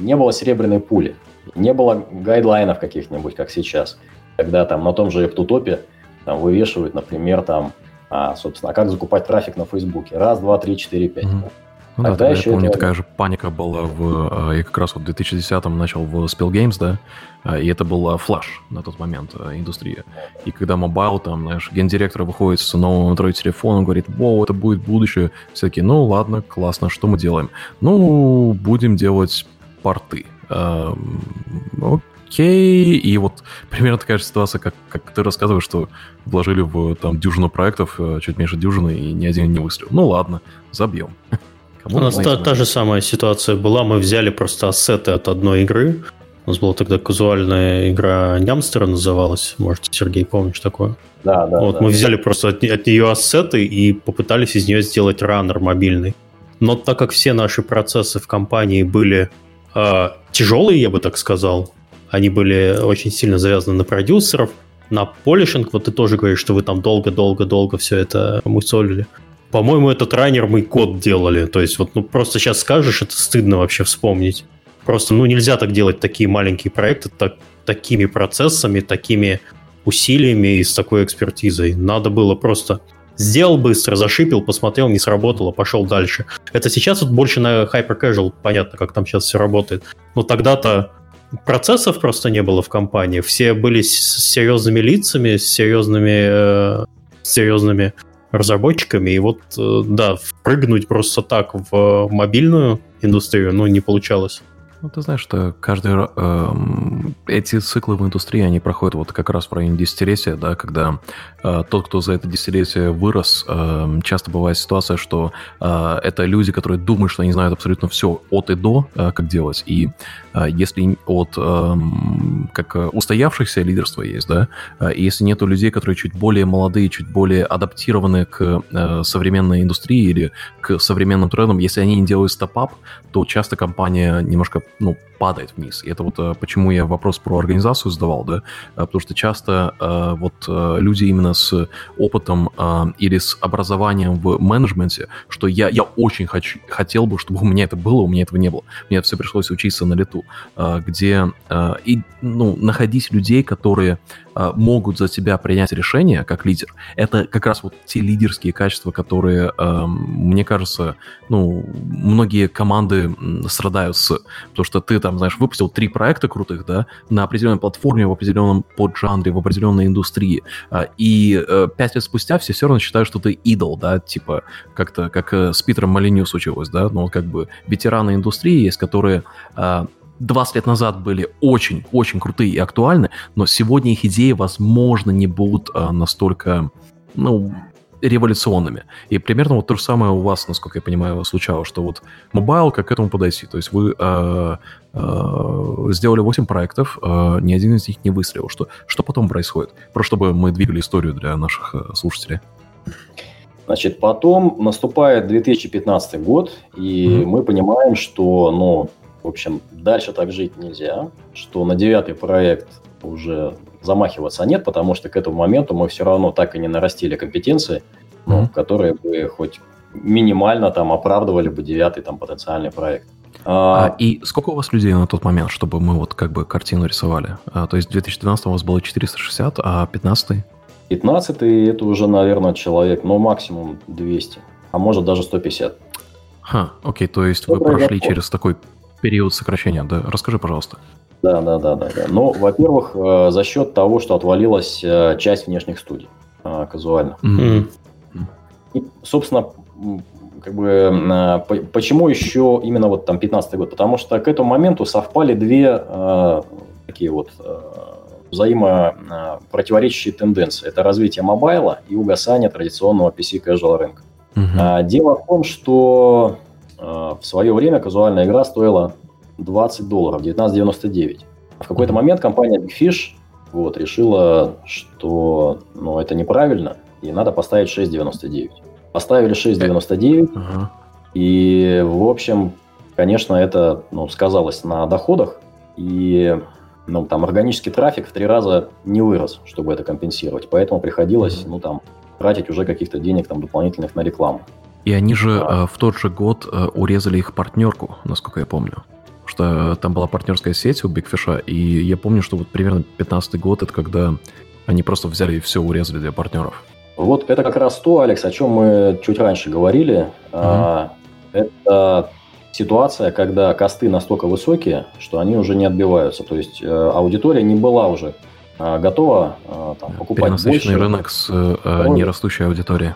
не было серебряной пули, не было гайдлайнов каких-нибудь, как сейчас, когда там на том же Эптутопе там вывешивают, например, там а, собственно, а как закупать трафик на Фейсбуке. Раз, два, три, четыре, пять. Mm-hmm. Ну, Тогда да, еще я помню, это... такая же паника была в... Э, я как раз вот в 2010-м начал в Spill Games, да, э, и это был Flash на тот момент индустрия. И когда mobile, там, знаешь, гендиректор выходит с новым Android телефоном, говорит, воу, это будет будущее. Все таки ну ладно, классно, что мы делаем? Ну, будем делать порты. окей, и вот примерно такая же ситуация, как, как ты рассказываешь, что вложили в там дюжину проектов, чуть меньше дюжины, и ни один не выстрелил. Ну ладно, забьем. Кому У нас та, та же самая ситуация была. Мы взяли просто ассеты от одной игры. У нас была тогда казуальная игра Нямстера называлась. Может, Сергей, помнишь такое? Да, да. Вот да, мы да. взяли просто от, от нее ассеты и попытались из нее сделать раннер мобильный. Но так как все наши процессы в компании были э, тяжелые, я бы так сказал, они были очень сильно завязаны на продюсеров, на полишинг, вот ты тоже говоришь, что вы там долго-долго-долго все это мусолили. По-моему, этот раннер мы код делали. То есть, вот ну просто сейчас скажешь, это стыдно вообще вспомнить. Просто, ну, нельзя так делать такие маленькие проекты так, такими процессами, такими усилиями и с такой экспертизой. Надо было просто сделал быстро, зашипил, посмотрел, не сработало, пошел дальше. Это сейчас вот больше на hyper casual, понятно, как там сейчас все работает. Но тогда-то процессов просто не было в компании. Все были с серьезными лицами, с серьезными, э, с серьезными разработчиками. И вот, э, да, впрыгнуть просто так в мобильную индустрию, ну, не получалось. Ну, ты знаешь, что каждый... Э, эти циклы в индустрии, они проходят вот как раз в районе десятилетия, да, когда тот, кто за это десятилетие вырос, э, часто бывает ситуация, что э, это люди, которые думают, что они знают абсолютно все от и до, э, как делать. И э, если от э, как устоявшихся лидерства есть, да, э, и если нету людей, которые чуть более молодые, чуть более адаптированы к э, современной индустрии или к современным трендам, если они не делают стопап, то часто компания немножко ну, падает вниз. И это вот э, почему я вопрос про организацию задавал, да, э, потому что часто э, вот люди именно с опытом или с образованием в менеджменте, что я, я очень хочу, хотел бы, чтобы у меня это было, у меня этого не было. Мне все пришлось учиться на лету, где и, ну, находить людей, которые могут за тебя принять решение как лидер, это как раз вот те лидерские качества, которые, мне кажется, ну, многие команды страдают с, потому что ты там, знаешь, выпустил три проекта крутых, да, на определенной платформе, в определенном поджанре, в определенной индустрии, а, и э, пять лет спустя все все равно считают, что ты идол, да, типа как-то, как э, с Питером Молиньё случилось, да, ну, как бы ветераны индустрии есть, которые 20 лет назад были очень-очень крутые и актуальны, но сегодня их идеи, возможно, не будут а, настолько, ну, революционными. И примерно вот то же самое у вас, насколько я понимаю, случалось, что вот mobile, как к этому подойти? То есть вы э, э, сделали 8 проектов, э, ни один из них не выстрелил. Что, что потом происходит? Просто чтобы мы двигали историю для наших э, слушателей. Значит, потом наступает 2015 год, и mm-hmm. мы понимаем, что, ну, в общем, дальше так жить нельзя, что на девятый проект уже замахиваться нет, потому что к этому моменту мы все равно так и не нарастили компетенции, ну, которые бы хоть минимально там оправдывали бы девятый там потенциальный проект. А, а, и сколько у вас людей на тот момент, чтобы мы вот как бы картину рисовали? А, то есть в 2012 у вас было 460, а 15 15 это уже, наверное, человек, ну, максимум 200, а может даже 150. Ха, окей, то есть Что вы прошли через такой период сокращения, да? Расскажи, пожалуйста. Да, да, да, да. да. Ну, во-первых, э, за счет того, что отвалилась э, часть внешних студий э, казуально. Mm-hmm. И, собственно, как бы почему еще именно вот там 15 год? Потому что к этому моменту совпали две э, такие вот э, взаимо противоречащие тенденции. Это развитие мобайла и угасание традиционного PC casual рынка. Uh-huh. Дело в том, что э, в свое время казуальная игра стоила 20 долларов, 19,99. В какой-то момент компания Big Fish вот, решила, что ну, это неправильно, и надо поставить 6,99. Поставили 6,99, uh-huh. и, в общем, конечно, это ну, сказалось на доходах, и ну, там органический трафик в три раза не вырос, чтобы это компенсировать, поэтому приходилось, ну, там, тратить уже каких-то денег там дополнительных на рекламу. И они же а. э, в тот же год э, урезали их партнерку, насколько я помню что там была партнерская сеть у Fish, и я помню, что вот примерно 15 год это когда они просто взяли и все урезали для партнеров. Вот это как раз то, Алекс, о чем мы чуть раньше говорили. Mm-hmm. Это ситуация, когда cost ы настолько высокие, что они уже не отбиваются. То есть э, аудитория не была уже э, готова э, там, покупать больше. рынок с э, нерастущей аудиторией.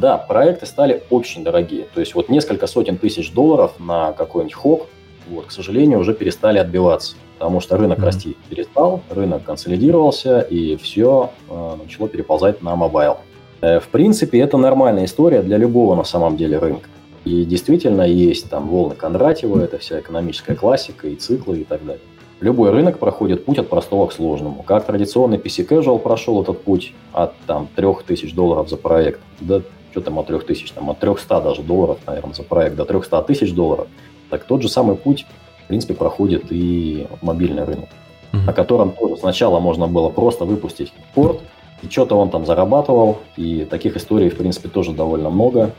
Да, проекты стали очень дорогие. То есть вот несколько сотен тысяч долларов на какой-нибудь HOG, вот, к сожалению, уже перестали отбиваться. Потому что рынок mm-hmm. расти перестал, рынок консолидировался, и все э, начало переползать на mobile. Э, в принципе, это нормальная история для любого на самом деле рынка. И действительно есть там волны Кондратьева, это вся экономическая классика и циклы и так далее. Любой рынок проходит путь от простого к сложному. Как традиционный PC Casual прошел этот путь от там 3000 долларов за проект до что там от 3000, там от 300 даже долларов, наверное, за проект до 300 тысяч долларов, так тот же самый путь, в принципе, проходит и мобильный рынок, mm-hmm. на котором тоже сначала можно было просто выпустить порт, и что-то он там зарабатывал, и таких историй, в принципе, тоже довольно много.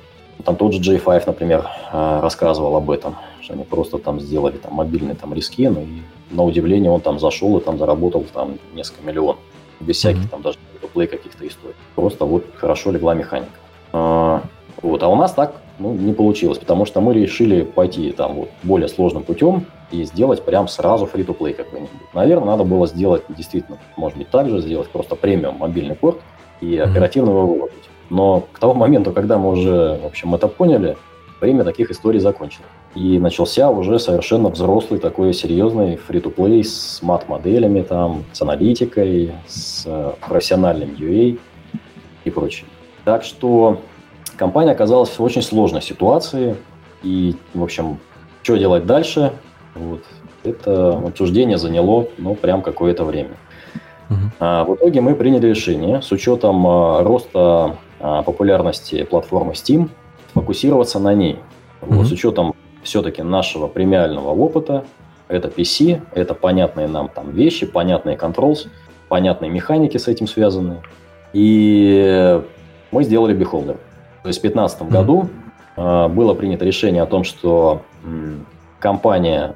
Там тот же J5, например, а, рассказывал об этом, что они просто там сделали там мобильный там рискин, и на удивление он там зашел и там заработал там несколько миллионов. Без всяких mm-hmm. там даже плей каких-то историй. Просто вот хорошо легла механика. А, вот. А у нас так ну, не получилось, потому что мы решили пойти там вот более сложным путем и сделать прям сразу фри-то-плей какой-нибудь. Наверное, надо было сделать действительно, может быть, так же, сделать просто премиум мобильный порт и оперативно его выложить. Но к тому моменту, когда мы уже, в общем, это поняли, время таких историй закончилось. И начался уже совершенно взрослый такой серьезный фри-то-плей с мат-моделями, там, с аналитикой, с э, профессиональным UA и прочее. Так что компания оказалась в очень сложной ситуации. И, в общем, что делать дальше? Вот. Это обсуждение заняло, ну, прям какое-то время. Uh-huh. А, в итоге мы приняли решение с учетом а, роста а, популярности платформы Steam фокусироваться на ней. Uh-huh. Вот, с учетом все-таки нашего премиального опыта, это PC, это понятные нам там вещи, понятные controls, понятные механики с этим связаны. И мы сделали Beholder. То есть в 2015 mm-hmm. году э, было принято решение о том, что компания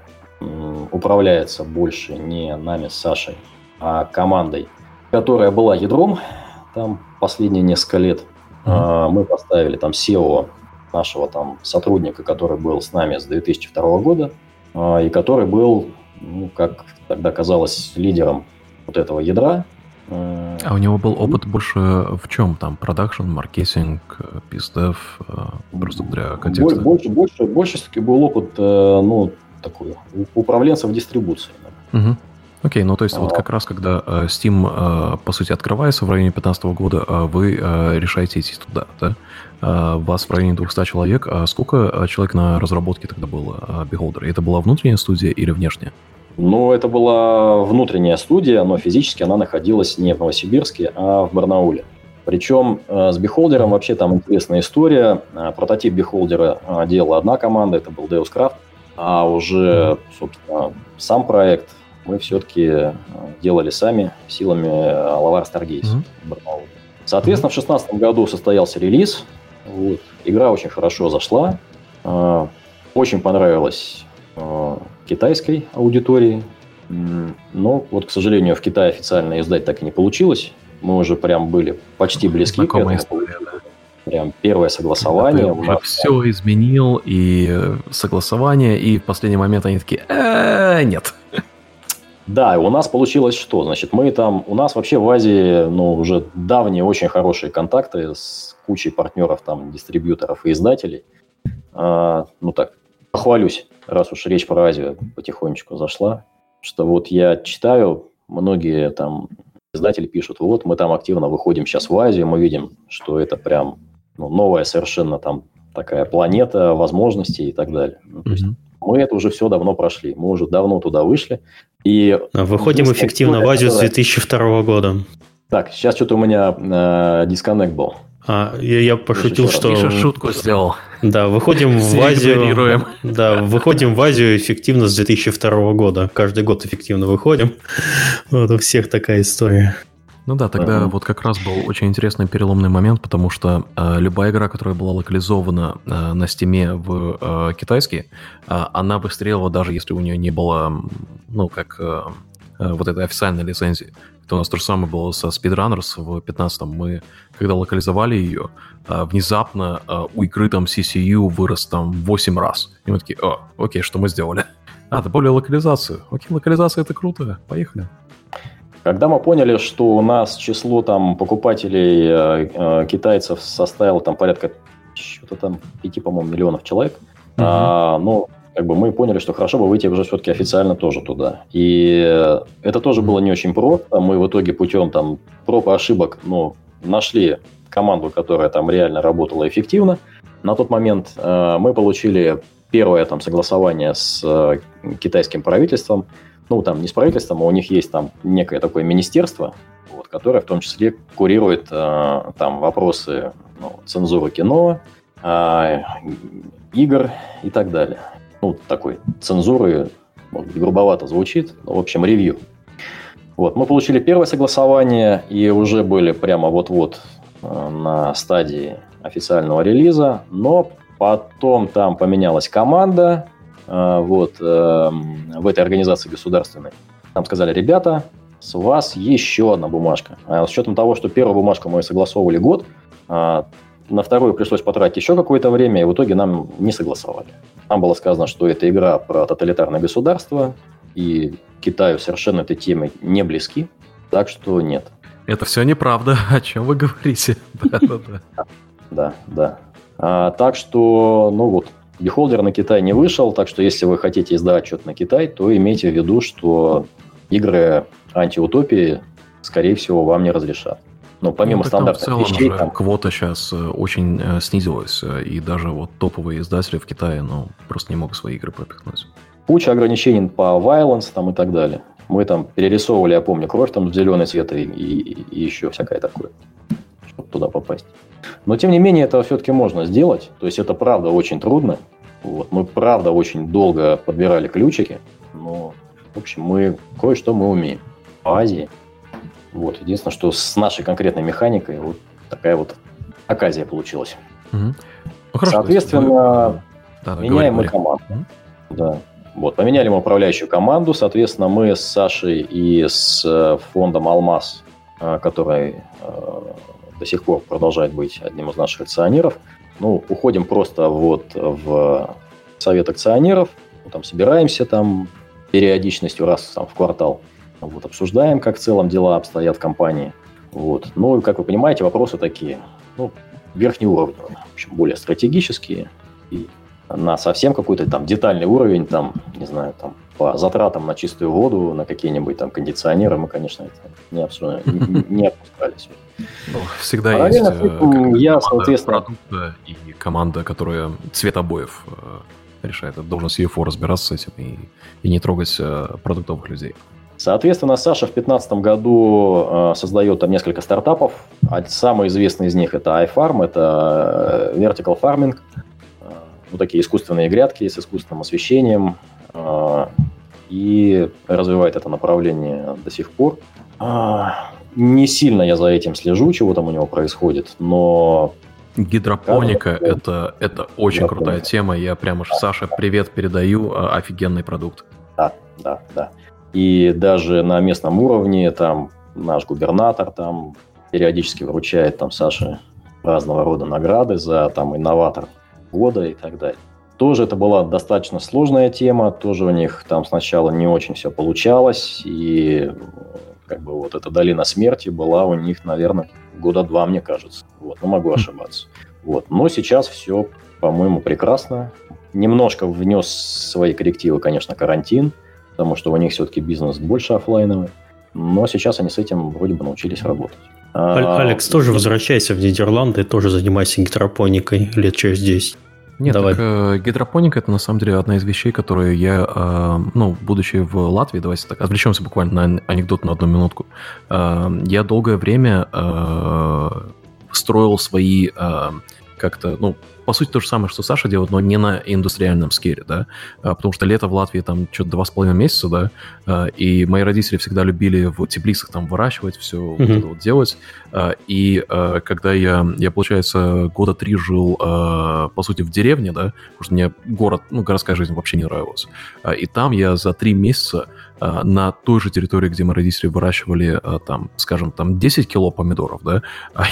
управляется больше не нами с Сашей, а командой, которая была ядром там последние несколько лет. Э, мы поставили там SEO нашего там сотрудника, который был с нами с 2002 года, э, и который был, ну, как тогда казалось, лидером вот этого ядра. А у него был опыт больше в чем? Там продакшн, маркетинг, пиздев, э, просто для контекста? Больше, больше, больше все-таки был опыт, э, ну, такой, управленца в дистрибуции. Угу. Окей, ну то есть а. вот как раз когда э, Steam, по сути, открывается в районе 2015 года, вы решаете идти туда, да? Вас в районе 200 человек. А сколько человек на разработке тогда было Beholder? Это была внутренняя студия или внешняя? Ну, это была внутренняя студия, но физически она находилась не в Новосибирске, а в Барнауле. Причем э, с бихолдером вообще там интересная история. Э, прототип бихолдера э, делала одна команда, это был Deus Craft, а уже, собственно, сам проект мы все-таки делали сами силами Лавар Stargaze mm-hmm. Соответственно, в 2016 году состоялся релиз. Вот. Игра очень хорошо зашла. Очень понравилась китайской аудитории. Но вот, к сожалению, в Китае официально издать так и не получилось. Мы уже прям были почти близки Знакомая к этому. История, да. Прям первое согласование. Ты уже все изменил, и э, согласование, и в последний момент они такие, «Э, нет. Да, у нас получилось что? Значит, мы там, у нас вообще в Азии, ну, уже давние очень хорошие контакты с кучей партнеров, там, дистрибьюторов и издателей. А, ну так, похвалюсь раз уж речь про Азию потихонечку зашла, что вот я читаю, многие там издатели пишут, вот мы там активно выходим сейчас в Азию, мы видим, что это прям ну, новая совершенно там такая планета возможностей и так далее. Ну, то есть мы это уже все давно прошли, мы уже давно туда вышли. И а Выходим эффективно в Азию с 2002 года. Так, сейчас что-то у меня э, дисконнект был. А, я, я пошутил, что... Миша шутку сделал. Да, выходим в Азию... Да, выходим в Азию эффективно с 2002 года. Каждый год эффективно выходим. Вот у всех такая история. Ну да, тогда uh-huh. вот как раз был очень интересный переломный момент, потому что э, любая игра, которая была локализована э, на стиме в э, китайский, э, она выстрелила даже если у нее не было, ну, как э, Э, вот этой официальной лицензии. Это у нас то же самое было со Speedrunners в 15-м. Мы, когда локализовали ее, а, внезапно а, у игры там CCU вырос там 8 раз. И мы такие, о, окей, что мы сделали? А, добавили локализацию. Окей, локализация это круто, поехали. Когда мы поняли, что у нас число там покупателей э, э, китайцев составило там порядка что-то там 5, по-моему, миллионов человек, uh-huh. а, ну, как бы мы поняли, что хорошо бы выйти уже все-таки официально тоже туда. И это тоже было не очень просто. Мы в итоге путем там проб и ошибок, ну, нашли команду, которая там реально работала эффективно. На тот момент э, мы получили первое там согласование с э, китайским правительством. Ну, там не с правительством, а у них есть там некое такое министерство, вот, которое в том числе курирует э, там вопросы ну, цензуры кино, э, игр и так далее ну, такой цензуры, может быть, грубовато звучит, но, в общем, ревью. Вот, мы получили первое согласование и уже были прямо вот-вот э, на стадии официального релиза, но потом там поменялась команда, э, вот, э, в этой организации государственной. Нам сказали, ребята, с вас еще одна бумажка. А с учетом того, что первую бумажку мы согласовывали год, на вторую пришлось потратить еще какое-то время, и в итоге нам не согласовали. Там было сказано, что это игра про тоталитарное государство, и Китаю совершенно этой темы не близки, так что нет. Это все неправда. О чем вы говорите? Да, да. А, так что, ну вот, Beholder на Китай не вышел, так что если вы хотите издавать что-то на Китай, то имейте в виду, что игры антиутопии, скорее всего, вам не разрешат. Ну, помимо ну, стандартных в целом вещей... Же там... квота сейчас э, очень э, снизилась, э, и даже вот топовые издатели в Китае, ну, просто не могут свои игры пропихнуть. Куча ограничений по violence там и так далее. Мы там перерисовывали, я помню, кровь там в зеленый цвет и, и, и еще всякое такое, чтобы туда попасть. Но, тем не менее, это все-таки можно сделать. То есть, это правда очень трудно. Вот. Мы, правда, очень долго подбирали ключики. Но, в общем, мы кое-что мы умеем. В Азии вот. Единственное, что с нашей конкретной механикой вот такая вот оказия получилась. Угу. Ну, хорошо, Соответственно, да, меняем говори, мы команду. Угу. Да. Вот, поменяли мы управляющую команду. Соответственно, мы с Сашей и с э, фондом «Алмаз», э, который э, до сих пор продолжает быть одним из наших акционеров, ну, уходим просто вот в совет акционеров, ну, там собираемся там периодичностью раз там, в квартал – вот, обсуждаем, как в целом дела обстоят в компании. Вот. Ну, и, как вы понимаете, вопросы такие, ну, верхнеуровневые, в общем, более стратегические. И на совсем какой-то там детальный уровень, там, не знаю, там, по затратам на чистую воду, на какие-нибудь там кондиционеры, мы, конечно, это не, обсуждали, не опускались. Ну, всегда Параллельно есть э, я, соответственно... продукта и команда, которая цвет обоев э, решает. Это должен CFO разбираться с этим и, и не трогать э, продуктовых людей. Соответственно, Саша в 2015 году э, создает там несколько стартапов. А самый известный из них это iFarm, это э, vertical farming, э, ну, такие искусственные грядки с искусственным освещением. Э, и развивает это направление до сих пор. Э, не сильно я за этим слежу, чего там у него происходит, но Гидропоника это, это очень крутая тема. Я прямо Саша, привет передаю. А, офигенный продукт. Да, да, да. И даже на местном уровне там наш губернатор там периодически вручает там Саше разного рода награды за там инноватор года и так далее. Тоже это была достаточно сложная тема, тоже у них там сначала не очень все получалось, и как бы вот эта долина смерти была у них, наверное, года два, мне кажется. Вот, но могу ошибаться. Вот. Но сейчас все, по-моему, прекрасно. Немножко внес свои коррективы, конечно, карантин – потому что у них все-таки бизнес больше офлайновый. Но сейчас они с этим вроде бы научились работать. А, Алекс, тоже возвращайся в Нидерланды, тоже занимайся гидропоникой лет через 10. Нет, Давай. Так, э, гидропоника это на самом деле одна из вещей, которые я, э, ну, будучи в Латвии, давайте так, отвлечемся буквально на анекдот на одну минутку. Э, я долгое время э, строил свои, э, как-то, ну, по сути, то же самое, что Саша делает, но не на индустриальном скере, да, а, потому что лето в Латвии там что-то два с половиной месяца, да, а, и мои родители всегда любили в теплицах там выращивать, все mm-hmm. вот это вот делать, а, и когда я, я, получается, года три жил, по сути, в деревне, да, потому что мне город, ну, городская жизнь вообще не нравилась, и там я за три месяца на той же территории, где мои родители выращивали, там, скажем, там 10 кило помидоров, да,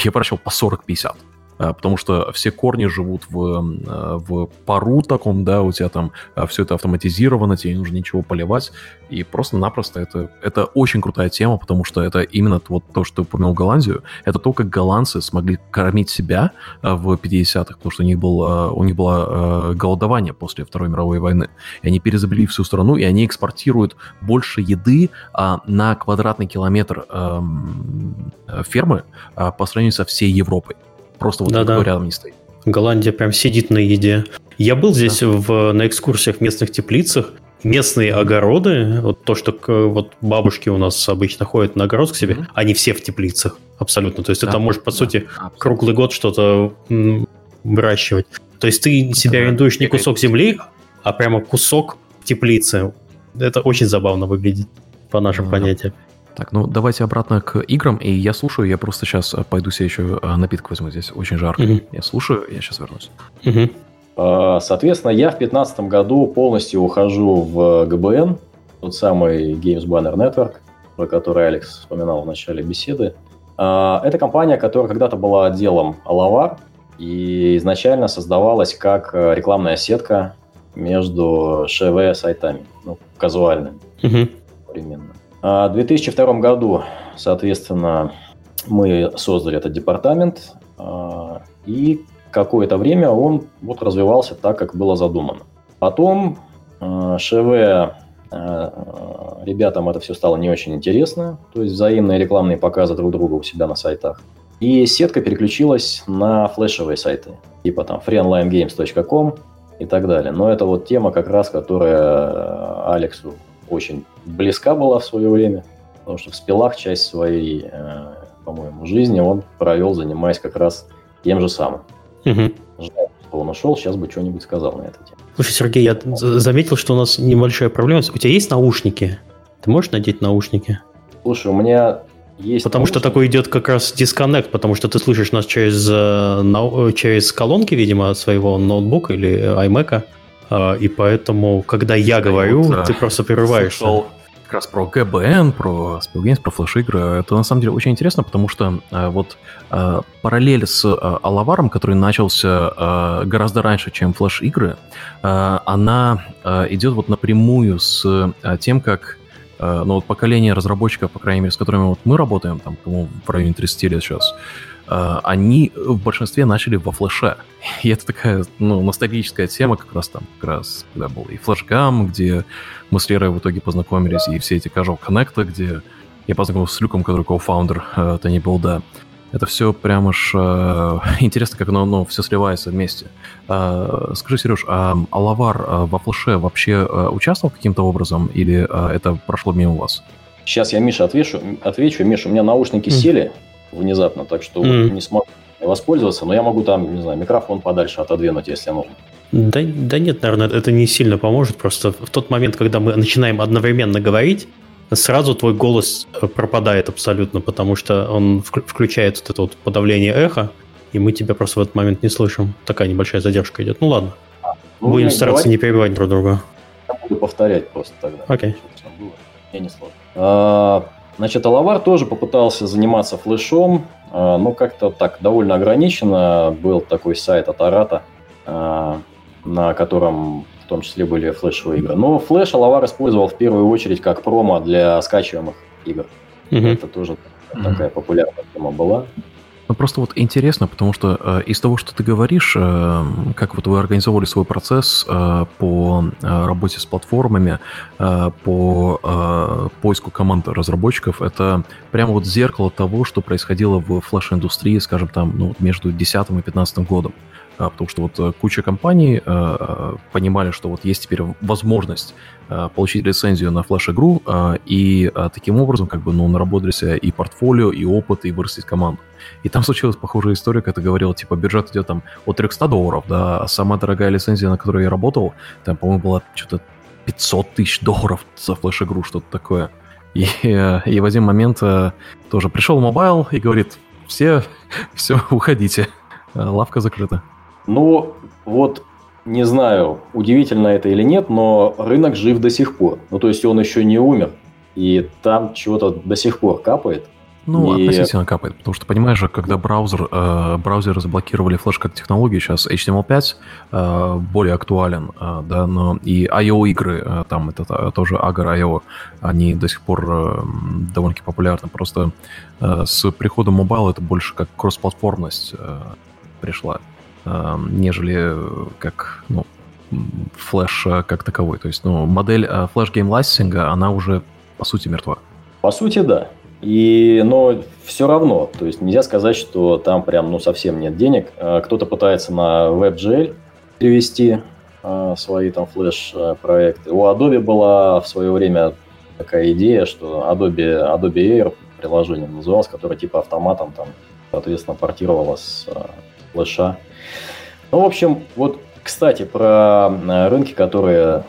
я выращивал по 40-50. А, потому что все корни живут в, а, в пару таком, да, у тебя там а, все это автоматизировано, тебе не нужно ничего поливать, и просто-напросто это, это очень крутая тема, потому что это именно вот то, что ты упомянул Голландию, это то, как голландцы смогли кормить себя в 50-х, потому что у них, был, у них было голодование после Второй мировой войны, и они перезабили всю страну, и они экспортируют больше еды на квадратный километр фермы по сравнению со всей Европой. Просто вот Да-да. рядом не стоит. Голландия прям сидит на еде. Я был здесь да. в, на экскурсиях в местных теплицах. Местные огороды, вот то, что вот бабушки у нас обычно ходят на огород к себе, mm-hmm. они все в теплицах. Абсолютно. То есть да, это можешь, по да, сути, абсолютно. круглый год что-то выращивать. То есть ты себя да, арендуешь не кусок земли, а прямо кусок теплицы. Это очень забавно выглядит по нашим mm-hmm. понятиям. Так, ну давайте обратно к играм. И я слушаю, я просто сейчас э, пойду себе еще э, напиток возьму. Здесь очень жарко. Угу. Я слушаю, я сейчас вернусь. Угу. Соответственно, я в 2015 году полностью ухожу в ГБН, тот самый Games Banner Network, про который Алекс вспоминал в начале беседы. А, это компания, которая когда-то была отделом Alavar и изначально создавалась как э, рекламная сетка между ШВ-сайтами, ну, казуальными, угу. временно. А в 2002 году, соответственно, мы создали этот департамент, а, и какое-то время он вот развивался так, как было задумано. Потом а, ШВ ребятам это все стало не очень интересно, то есть взаимные рекламные показы друг друга у себя на сайтах. И сетка переключилась на флешевые сайты, типа там freeonlinegames.com и так далее. Но это вот тема как раз, которая Алексу очень близка была в свое время, потому что в спилах часть своей, э, по-моему, жизни он провел, занимаясь как раз тем же самым. Угу. Жаль, что он ушел, сейчас бы что-нибудь сказал на эту тему. Слушай, Сергей, я заметил, что у нас небольшая проблема. У тебя есть наушники? Ты можешь надеть наушники? Слушай, у меня есть Потому наушники. что такой идет как раз дисконнект, потому что ты слышишь нас через, э, через колонки, видимо, своего ноутбука или iMac. А, и поэтому, когда я говорю, вот, ты просто прерываешься. Как раз про ГБН, про Spillgames, про флеш-игры. Это на самом деле очень интересно, потому что а, вот а, параллель с Алаваром, который начался гораздо раньше, чем флеш-игры, она идет вот напрямую с тем, как ну, вот поколение разработчиков, по крайней мере, с которыми вот мы работаем, там, по-моему, в районе 30 лет сейчас, они в большинстве начали во флеше. И это такая, ну, ностальгическая тема как раз там, как раз, когда был и флешгам, где мы с Лерой в итоге познакомились, и все эти casual коннекты, где я познакомился с Люком, который кофаундер uh, Тани Билда. Это все прям аж э, интересно, как оно ну, все сливается вместе. Э, скажи, Сереж, а Алавар э, во флеше вообще э, участвовал каким-то образом или э, это прошло мимо вас? Сейчас я Миша отвечу. отвечу. Миша, у меня наушники mm. сели, внезапно, так что mm. не смог воспользоваться, но я могу там, не знаю, микрофон подальше отодвинуть, если нужно. Да, да нет, наверное, это не сильно поможет. Просто в тот момент, когда мы начинаем одновременно говорить, сразу твой голос э, пропадает абсолютно, потому что он включает вот это вот подавление эха, и мы тебя просто в этот момент не слышим. Такая небольшая задержка идет. Ну ладно. А, ну, Будем стараться говорить, не перебивать друг друга. Я буду повторять просто тогда. Окей. Okay. Мне не сложно. А, Значит, Алавар тоже попытался заниматься флешом, а, но как-то так довольно ограниченно. Был такой сайт от Арата, а, на котором в том числе были флешевые игры. Но флеш Алавар использовал в первую очередь как промо для скачиваемых игр. Mm-hmm. Это тоже mm-hmm. такая популярная тема была. Ну, просто вот интересно, потому что э, из того, что ты говоришь, э, как вот вы организовывали свой процесс э, по э, работе с платформами, э, по э, поиску команд разработчиков, это прямо вот зеркало того, что происходило в флеш-индустрии, скажем, там, ну, между 10 и 15 годом. а, потому что вот э, куча компаний а, понимали, что вот есть теперь возможность а, получить лицензию на флеш-игру, и таким образом как бы, ну, наработали себе и портфолио, и опыт, и вырастить команду. И там случилась похожая история, когда ты говорил, типа, бюджет идет там от 300 долларов, да, а самая дорогая лицензия, на которой я работал, там, по-моему, была что-то 500 тысяч долларов за флеш-игру, что-то такое. И, и в один момент тоже пришел mobile и говорит, все, все, уходите, лавка закрыта. Ну, вот не знаю, удивительно это или нет, но рынок жив до сих пор. Ну, то есть он еще не умер, и там чего-то до сих пор капает. Ну, и... относительно капает, потому что, понимаешь, когда браузер, э, браузеры заблокировали флеш как технологию, сейчас HTML5 э, более актуален, э, да, но и IO игры, э, там это э, тоже Agar IO, они до сих пор э, довольно-таки популярны. Просто э, с приходом мобайла это больше как кроссплатформность э, пришла. Эм, нежели э, как, ну, флеш э, как таковой. То есть, ну, модель flash game licensing а, она уже, по сути, мертва. По сути, да. И, но все равно, то есть нельзя сказать, что там прям ну, совсем нет денег. Э, кто-то пытается на WebGL перевести свои там флеш-проекты. У Adobe была в свое время такая идея, что Adobe, Adobe Air приложение называлось, которое типа автоматом там, соответственно, портировало с флеша ну, в общем, вот, кстати, про рынки, которые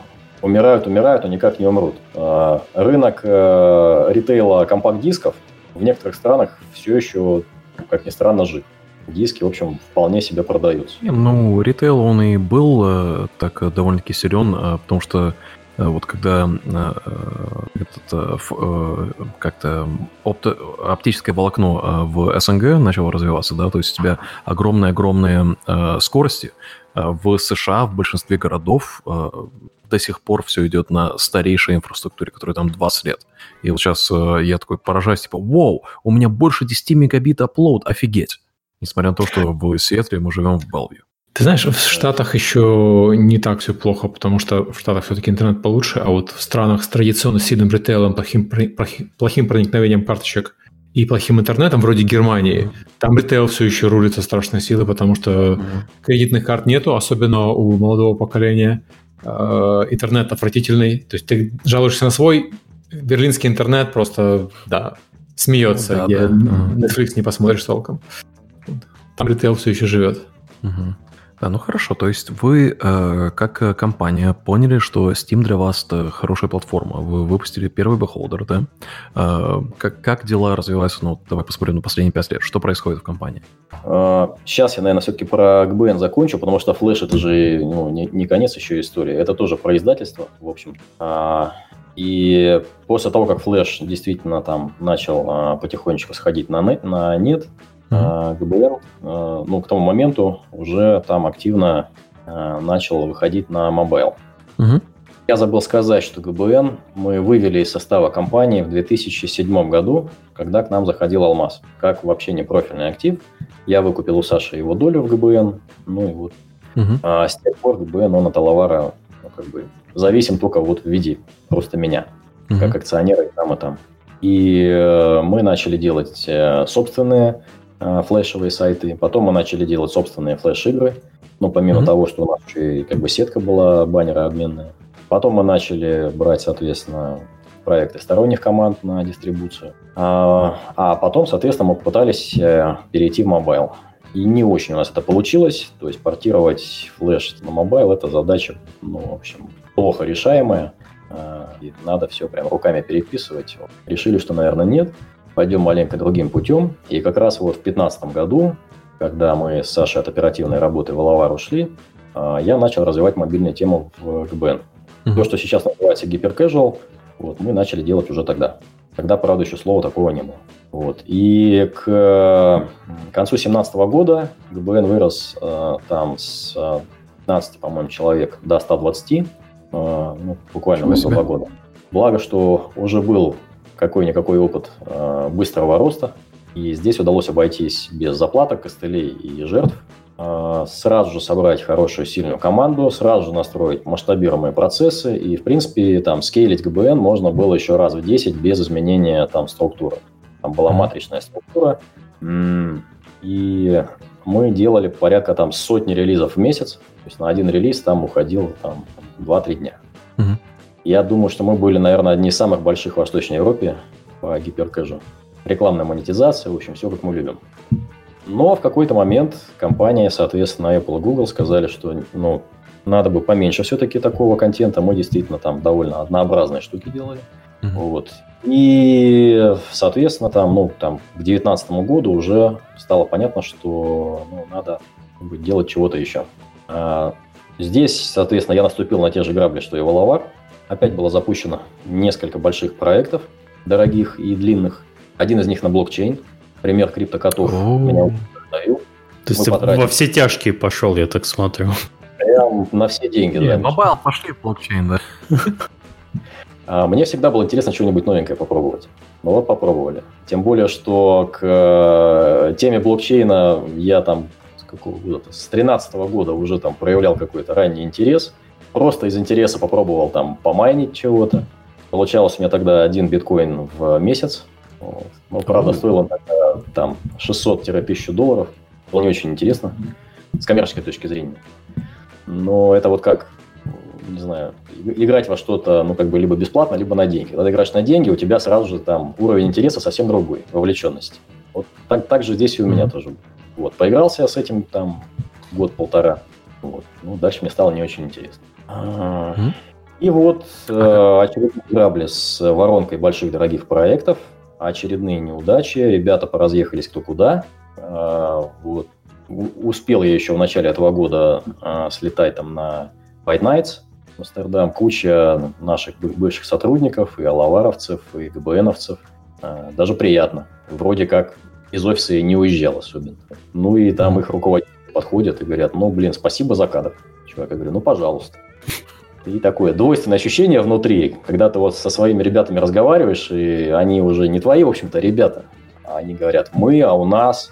умирают, умирают, но никак не умрут. Э, рынок э, ритейла компакт-дисков в некоторых странах все еще, как ни странно, жив. Диски, в общем, вполне себе продаются. Ну, ритейл, он и был так довольно-таки силен, потому что вот когда этот, как-то опто, оптическое волокно в СНГ начало развиваться, да, то есть у тебя огромные-огромные скорости, в США в большинстве городов до сих пор все идет на старейшей инфраструктуре, которая там 20 лет. И вот сейчас я такой поражаюсь, типа, вау, у меня больше 10 мегабит upload, офигеть. Несмотря на то, что в Сиэтле мы живем в Белвью. Ты знаешь, в Штатах еще не так все плохо, потому что в Штатах все-таки интернет получше, а вот в странах с традиционно сильным ритейлом, плохим, плохим проникновением карточек и плохим интернетом, вроде Германии, там ритейл все еще рулится страшной силой, потому что кредитных карт нету, особенно у молодого поколения. Э, интернет отвратительный. То есть ты жалуешься на свой берлинский интернет, просто, да, смеется. Ну, да, да. Netflix не посмотришь толком. Там ритейл все еще живет. Угу. Да, ну хорошо, то есть вы э, как э, компания поняли, что Steam для вас это хорошая платформа. Вы выпустили первый Beholder, да? Э, как, как дела развиваются, ну, давай посмотрим на последние пять лет. Что происходит в компании? Сейчас я, наверное, все-таки про GBN закончу, потому что Flash это же ну, не, не конец еще истории. Это тоже про издательство, в общем. А, и после того, как Flash действительно там начал а, потихонечку сходить на на нет Uh-huh. GBN, ну, к тому моменту уже там активно а, начал выходить на mobile. Uh-huh. Я забыл сказать, что GBN мы вывели из состава компании в 2007 году, когда к нам заходил Алмаз, как вообще не профильный актив. Я выкупил у Саши его долю в GBN, ну и вот. Uh-huh. А с тех пор GBN, он от Алавара ну, как бы зависим только вот в виде просто меня, uh-huh. как акционера и там, и там. И э, мы начали делать э, собственные флешевые сайты. Потом мы начали делать собственные флеш-игры. Ну, помимо mm-hmm. того, что у нас еще и как бы сетка была, баннеры обменные. Потом мы начали брать, соответственно, проекты сторонних команд на дистрибуцию. А, а потом, соответственно, мы попытались э, перейти в mobile. И не очень у нас это получилось. То есть портировать флеш на mobile – это задача, ну, в общем, плохо решаемая. Э, и надо все прям руками переписывать. Решили, что, наверное, нет пойдем маленько другим путем. И как раз вот в 2015 году, когда мы с Сашей от оперативной работы в Алавар ушли, а, я начал развивать мобильную тему в ГБН. Mm-hmm. То, что сейчас называется гиперкэжуал, вот, мы начали делать уже тогда. Тогда, правда, еще слова такого не было. Вот. И к концу 2017 года ГБН вырос э, там с 15, по-моему, человек до 120, э, ну, буквально за два года. Благо, что уже был какой-никакой опыт э, быстрого роста. И здесь удалось обойтись без заплаток, костылей и жертв. Э, сразу же собрать хорошую, сильную команду, сразу же настроить масштабируемые процессы. И, в принципе, там скейлить ГБН можно было еще раз в 10 без изменения там структуры. Там была матричная структура, И мы делали порядка там сотни релизов в месяц. То есть на один релиз там уходил там 2-3 дня. Угу. Я думаю, что мы были, наверное, одни из самых больших в Восточной Европе по гиперкэжу. Рекламная монетизация, в общем, все как мы любим. Но в какой-то момент компания, соответственно, Apple и Google сказали, что ну, надо бы поменьше все-таки такого контента. Мы действительно там довольно однообразные штуки делали. Mm-hmm. Вот. И, соответственно, там, ну, там, к 2019 году уже стало понятно, что ну, надо делать чего-то еще. А здесь, соответственно, я наступил на те же грабли, что и Алавар. Опять было запущено несколько больших проектов, дорогих и длинных. Один из них на блокчейн. Пример криптокотов меня вдохновил. То есть ты во все тяжкие пошел, я так смотрю. Прям на все деньги. Не, да. Mobile пошли в блокчейн, да. А, мне всегда было интересно что-нибудь новенькое попробовать. Ну вот попробовали. Тем более, что к э, теме блокчейна я там с какого года с 13 года уже там проявлял какой-то ранний интерес. Просто из интереса попробовал там помайнить чего-то. Получалось у меня тогда один биткоин в месяц. Вот. Ну, правда, стоил он тогда там 600-1000 долларов. Было не очень интересно с коммерческой точки зрения. Но это вот как не знаю, играть во что-то, ну, как бы либо бесплатно, либо на деньги. Когда играешь на деньги, у тебя сразу же там уровень интереса совсем другой, вовлеченности. Вот так, так же здесь и у меня тоже. Вот, поигрался я с этим там год-полтора. Вот. Ну, дальше мне стало не очень интересно. Mm-hmm. И вот э, очередные грабли с воронкой больших дорогих проектов, очередные неудачи, ребята поразъехались кто куда. Э, вот. Успел я еще в начале этого года э, слетать там на White Nights, Амстердам, куча наших бывших сотрудников, и алаваровцев, и ГБНовцев. А, даже приятно. Вроде как из офиса я не уезжал особенно. Ну и там их руководители подходят и говорят, ну, блин, спасибо за кадр. Чувак, я говорю, ну, пожалуйста. И такое двойственное ощущение внутри, когда ты вот со своими ребятами разговариваешь, и они уже не твои, в общем-то, ребята. Они говорят, мы, а у нас.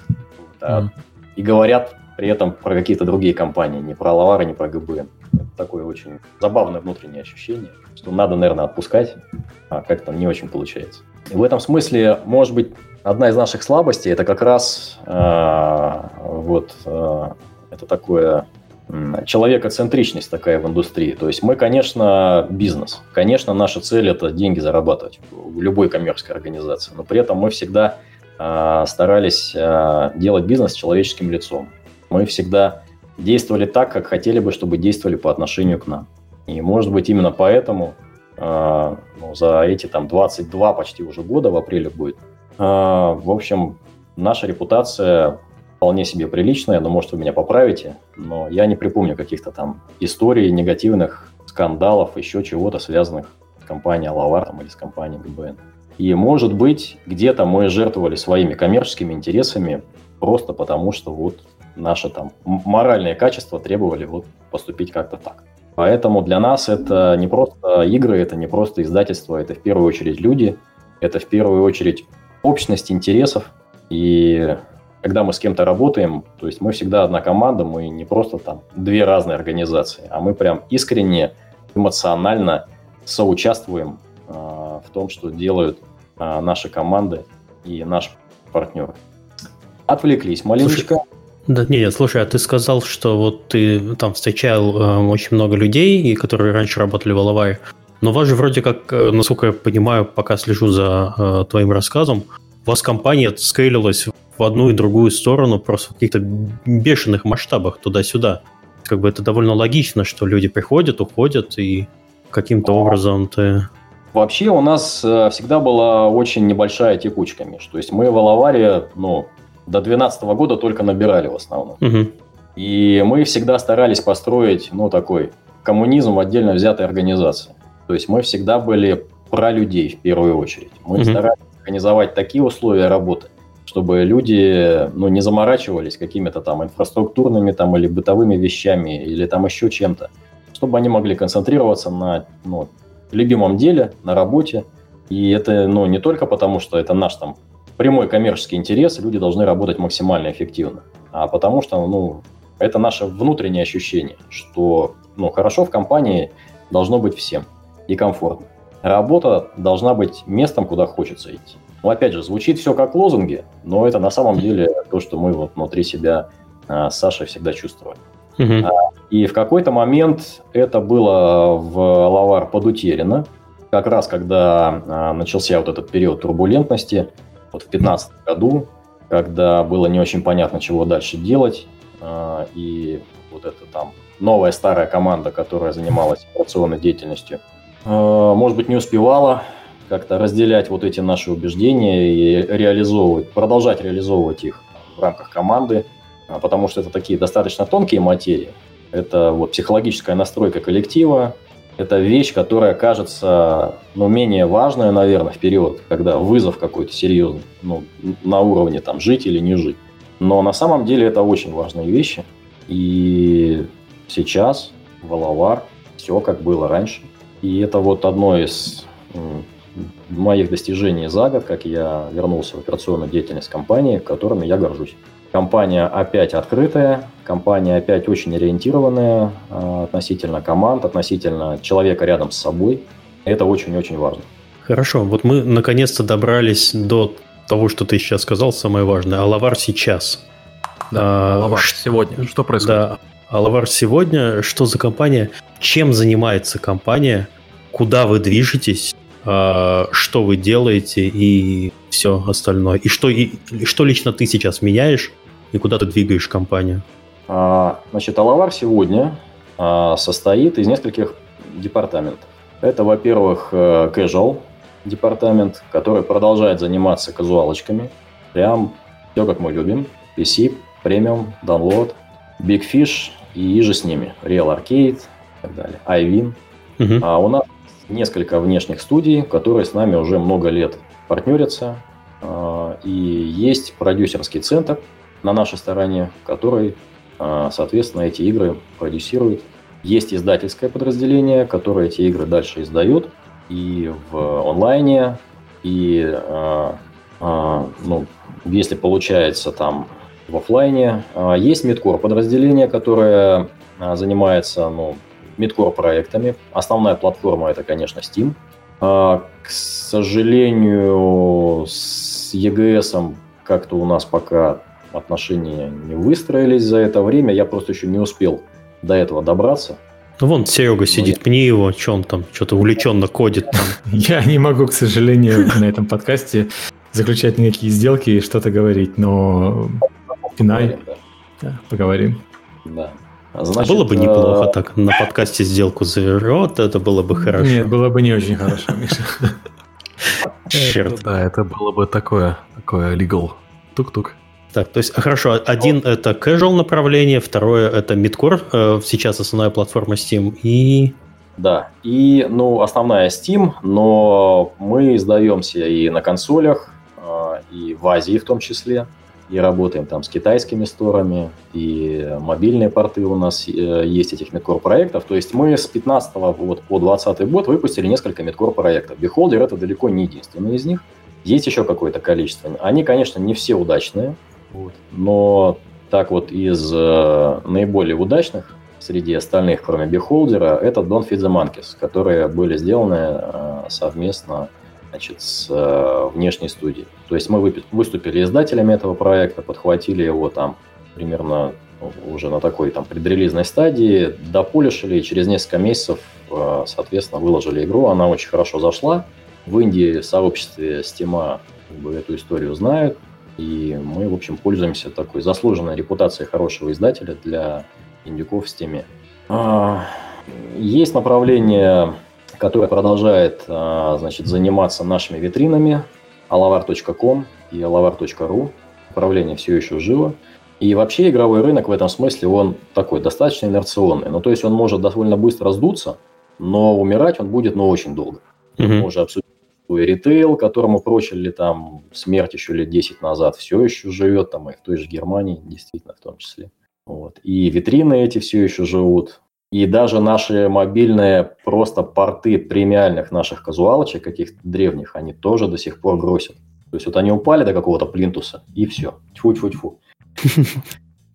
Да, mm. И говорят при этом про какие-то другие компании, не про Лавара, не про ГБН такое очень забавное внутреннее ощущение, что надо, наверное, отпускать, а как-то не очень получается. И в этом смысле, может быть, одна из наших слабостей это как раз э, вот э, это такое человекоцентричность такая в индустрии. То есть мы, конечно, бизнес. Конечно, наша цель – это деньги зарабатывать в любой коммерческой организации. Но при этом мы всегда э, старались э, делать бизнес человеческим лицом. Мы всегда действовали так, как хотели бы, чтобы действовали по отношению к нам. И, может быть, именно поэтому э, ну, за эти там 22 почти уже года, в апреле будет, э, в общем, наша репутация вполне себе приличная, но, может, вы меня поправите, но я не припомню каких-то там историй негативных, скандалов, еще чего-то связанных с компанией Алавар там, или с компанией ГБН. И, может быть, где-то мы жертвовали своими коммерческими интересами просто потому, что вот наши там моральные качества требовали вот поступить как-то так. Поэтому для нас это не просто игры, это не просто издательство, это в первую очередь люди, это в первую очередь общность интересов. И когда мы с кем-то работаем, то есть мы всегда одна команда, мы не просто там две разные организации, а мы прям искренне, эмоционально соучаствуем э, в том, что делают э, наши команды и наши партнеры. Отвлеклись маленечко. Да, нет, слушай, а ты сказал, что вот ты там встречал э, очень много людей, и которые раньше работали в Алавае, но у вас же вроде как, э, насколько я понимаю, пока слежу за э, твоим рассказом, у вас компания скейлилась в одну и другую сторону просто в каких-то бешеных масштабах туда-сюда. Как бы это довольно логично, что люди приходят, уходят, и каким-то образом ты... Вообще у нас э, всегда была очень небольшая текучка, Миш. То есть мы в Алаваре, ну, до 2012 года только набирали в основном. Угу. И мы всегда старались построить, ну, такой коммунизм в отдельно взятой организации. То есть мы всегда были про людей в первую очередь. Мы угу. старались организовать такие условия работы, чтобы люди ну, не заморачивались какими-то там инфраструктурными там, или бытовыми вещами, или там еще чем-то, чтобы они могли концентрироваться на ну, любимом деле, на работе. И это ну, не только потому, что это наш там прямой коммерческий интерес, люди должны работать максимально эффективно. А потому что, ну, это наше внутреннее ощущение, что, ну, хорошо в компании должно быть всем и комфортно. Работа должна быть местом, куда хочется идти. Ну, опять же, звучит все как лозунги, но это на самом деле то, что мы вот внутри себя а, с Сашей всегда чувствовали. Угу. И в какой-то момент это было в Лавар подутеряно, как раз когда а, начался вот этот период турбулентности, вот в 2015 году, когда было не очень понятно, чего дальше делать, и вот эта там новая старая команда, которая занималась операционной деятельностью, может быть, не успевала как-то разделять вот эти наши убеждения и реализовывать, продолжать реализовывать их в рамках команды, а, потому что это такие достаточно тонкие материи. Это вот психологическая настройка коллектива, это вещь, которая кажется ну, менее важная, наверное, в период, когда вызов какой-то серьезный, ну, на уровне там жить или не жить. Но на самом деле это очень важные вещи. И сейчас в Алавар все как было раньше. И это вот одно из моих достижений за год, как я вернулся в операционную деятельность компании, которыми я горжусь. Компания опять открытая, компания опять очень ориентированная э, относительно команд, относительно человека рядом с собой. Это очень-очень важно. Хорошо, вот мы наконец-то добрались до того, что ты сейчас сказал, самое важное. Алавар сейчас. Да, а, Алавар ш... сегодня. Что происходит? Да, Алавар сегодня. Что за компания? Чем занимается компания? Куда вы движетесь? А, что вы делаете и все остальное. И что, и, что лично ты сейчас меняешь и куда ты двигаешь компанию? А, значит, Алавар сегодня а, состоит из нескольких департаментов. Это, во-первых, э, casual департамент, который продолжает заниматься казуалочками. Прям все, как мы любим. PC, Premium, Download, Big Fish и же с ними. Real Arcade и так далее. iWin. Угу. А у нас несколько внешних студий, которые с нами уже много лет партнерятся. А, и есть продюсерский центр на нашей стороне, который, а, соответственно, эти игры продюсирует. Есть издательское подразделение, которое эти игры дальше издает и в онлайне, и а, ну, если получается там в офлайне. Есть Мидкор подразделение, которое занимается ну, мидкор проектами. Основная платформа это, конечно, Steam. А, к сожалению, с EGS как-то у нас пока отношения не выстроились за это время. Я просто еще не успел до этого добраться. Ну, вон Серега сидит, ну, пни его, что он там, что-то увлеченно кодит там. Я не могу, к сожалению, на этом подкасте заключать никакие сделки и что-то говорить, но пинай, да, поговорим. Да. Значит, было бы неплохо э, так на подкасте сделку завернуть, это было бы хорошо. Нет, было бы не очень хорошо, Миша. Черт. Да, это было бы такое, такое legal. Тук-тук. Так, то есть, хорошо, один это casual направление, второе это midcore, э, сейчас основная платформа Steam, и... Да, и, ну, основная Steam, но мы издаемся и на консолях, э, и в Азии в том числе и работаем там с китайскими сторами, и мобильные порты у нас э, есть этих медкор проектов. То есть мы с 15 вот по 20 год выпустили несколько медкор проектов. Beholder это далеко не единственный из них. Есть еще какое-то количество. Они, конечно, не все удачные, вот, но так вот из э, наиболее удачных среди остальных, кроме Beholder, это Don't Feed the Monkeys, которые были сделаны э, совместно значит, с э, внешней студией. То есть мы выступили издателями этого проекта, подхватили его там примерно уже на такой там предрелизной стадии, дополишили и через несколько месяцев, э, соответственно, выложили игру. Она очень хорошо зашла. В Индии в сообществе Steam как бы, эту историю знают. И мы, в общем, пользуемся такой заслуженной репутацией хорошего издателя для индюков в Steam. А, есть направление которая продолжает а, значит, заниматься нашими витринами alavar.com и alavar.ru. Управление все еще живо. И вообще игровой рынок в этом смысле, он такой достаточно инерционный. Ну, то есть он может довольно быстро сдуться, но умирать он будет, ну, очень долго. Mm-hmm. Мы уже обсудили ритейл, которому прочили там смерть еще лет 10 назад, все еще живет, там и в той же Германии, действительно, в том числе. Вот. И витрины эти все еще живут. И даже наши мобильные просто порты премиальных наших казуалочек, каких-то древних, они тоже до сих пор гросят. То есть вот они упали до какого-то плинтуса, и все. Тьфу-тьфу-тьфу.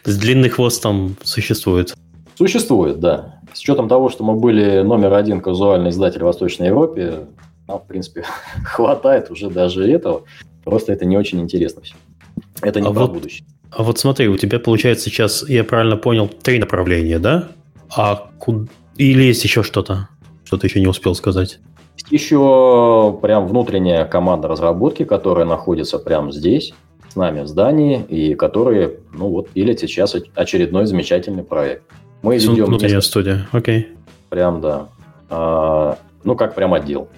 Длинный хвост там существует. Существует, да. С учетом того, что мы были номер один казуальный издатель в Восточной Европе, нам, в принципе, хватает уже даже этого. Просто это не очень интересно все. Это не а про вот, будущее. А вот смотри, у тебя получается сейчас, я правильно понял, три направления, да? А куда... Или есть еще что-то? Что ты еще не успел сказать? Еще прям внутренняя команда разработки, которая находится прямо здесь, с нами в здании, и которые, ну вот, пилят сейчас очередной замечательный проект. Мы ведем... Внутренняя несколько... студия, окей. Прям, да. А, ну, как прям отдел.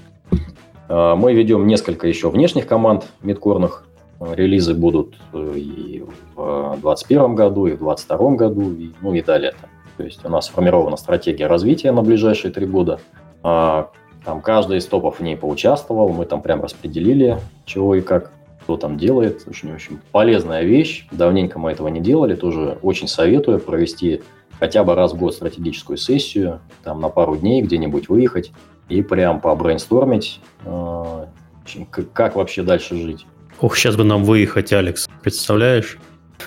А, мы ведем несколько еще внешних команд мидкорных. Релизы будут э, и в 2021 году, и в 2022 году, и, ну и далее. То есть у нас сформирована стратегия развития на ближайшие три года. А, там каждый из топов в ней поучаствовал, мы там прям распределили, чего и как, кто там делает. Очень, очень полезная вещь. Давненько мы этого не делали, тоже очень советую провести хотя бы раз в год стратегическую сессию, там на пару дней где-нибудь выехать и прям побрейнстормить, э, как вообще дальше жить. Ох, сейчас бы нам выехать, Алекс, представляешь?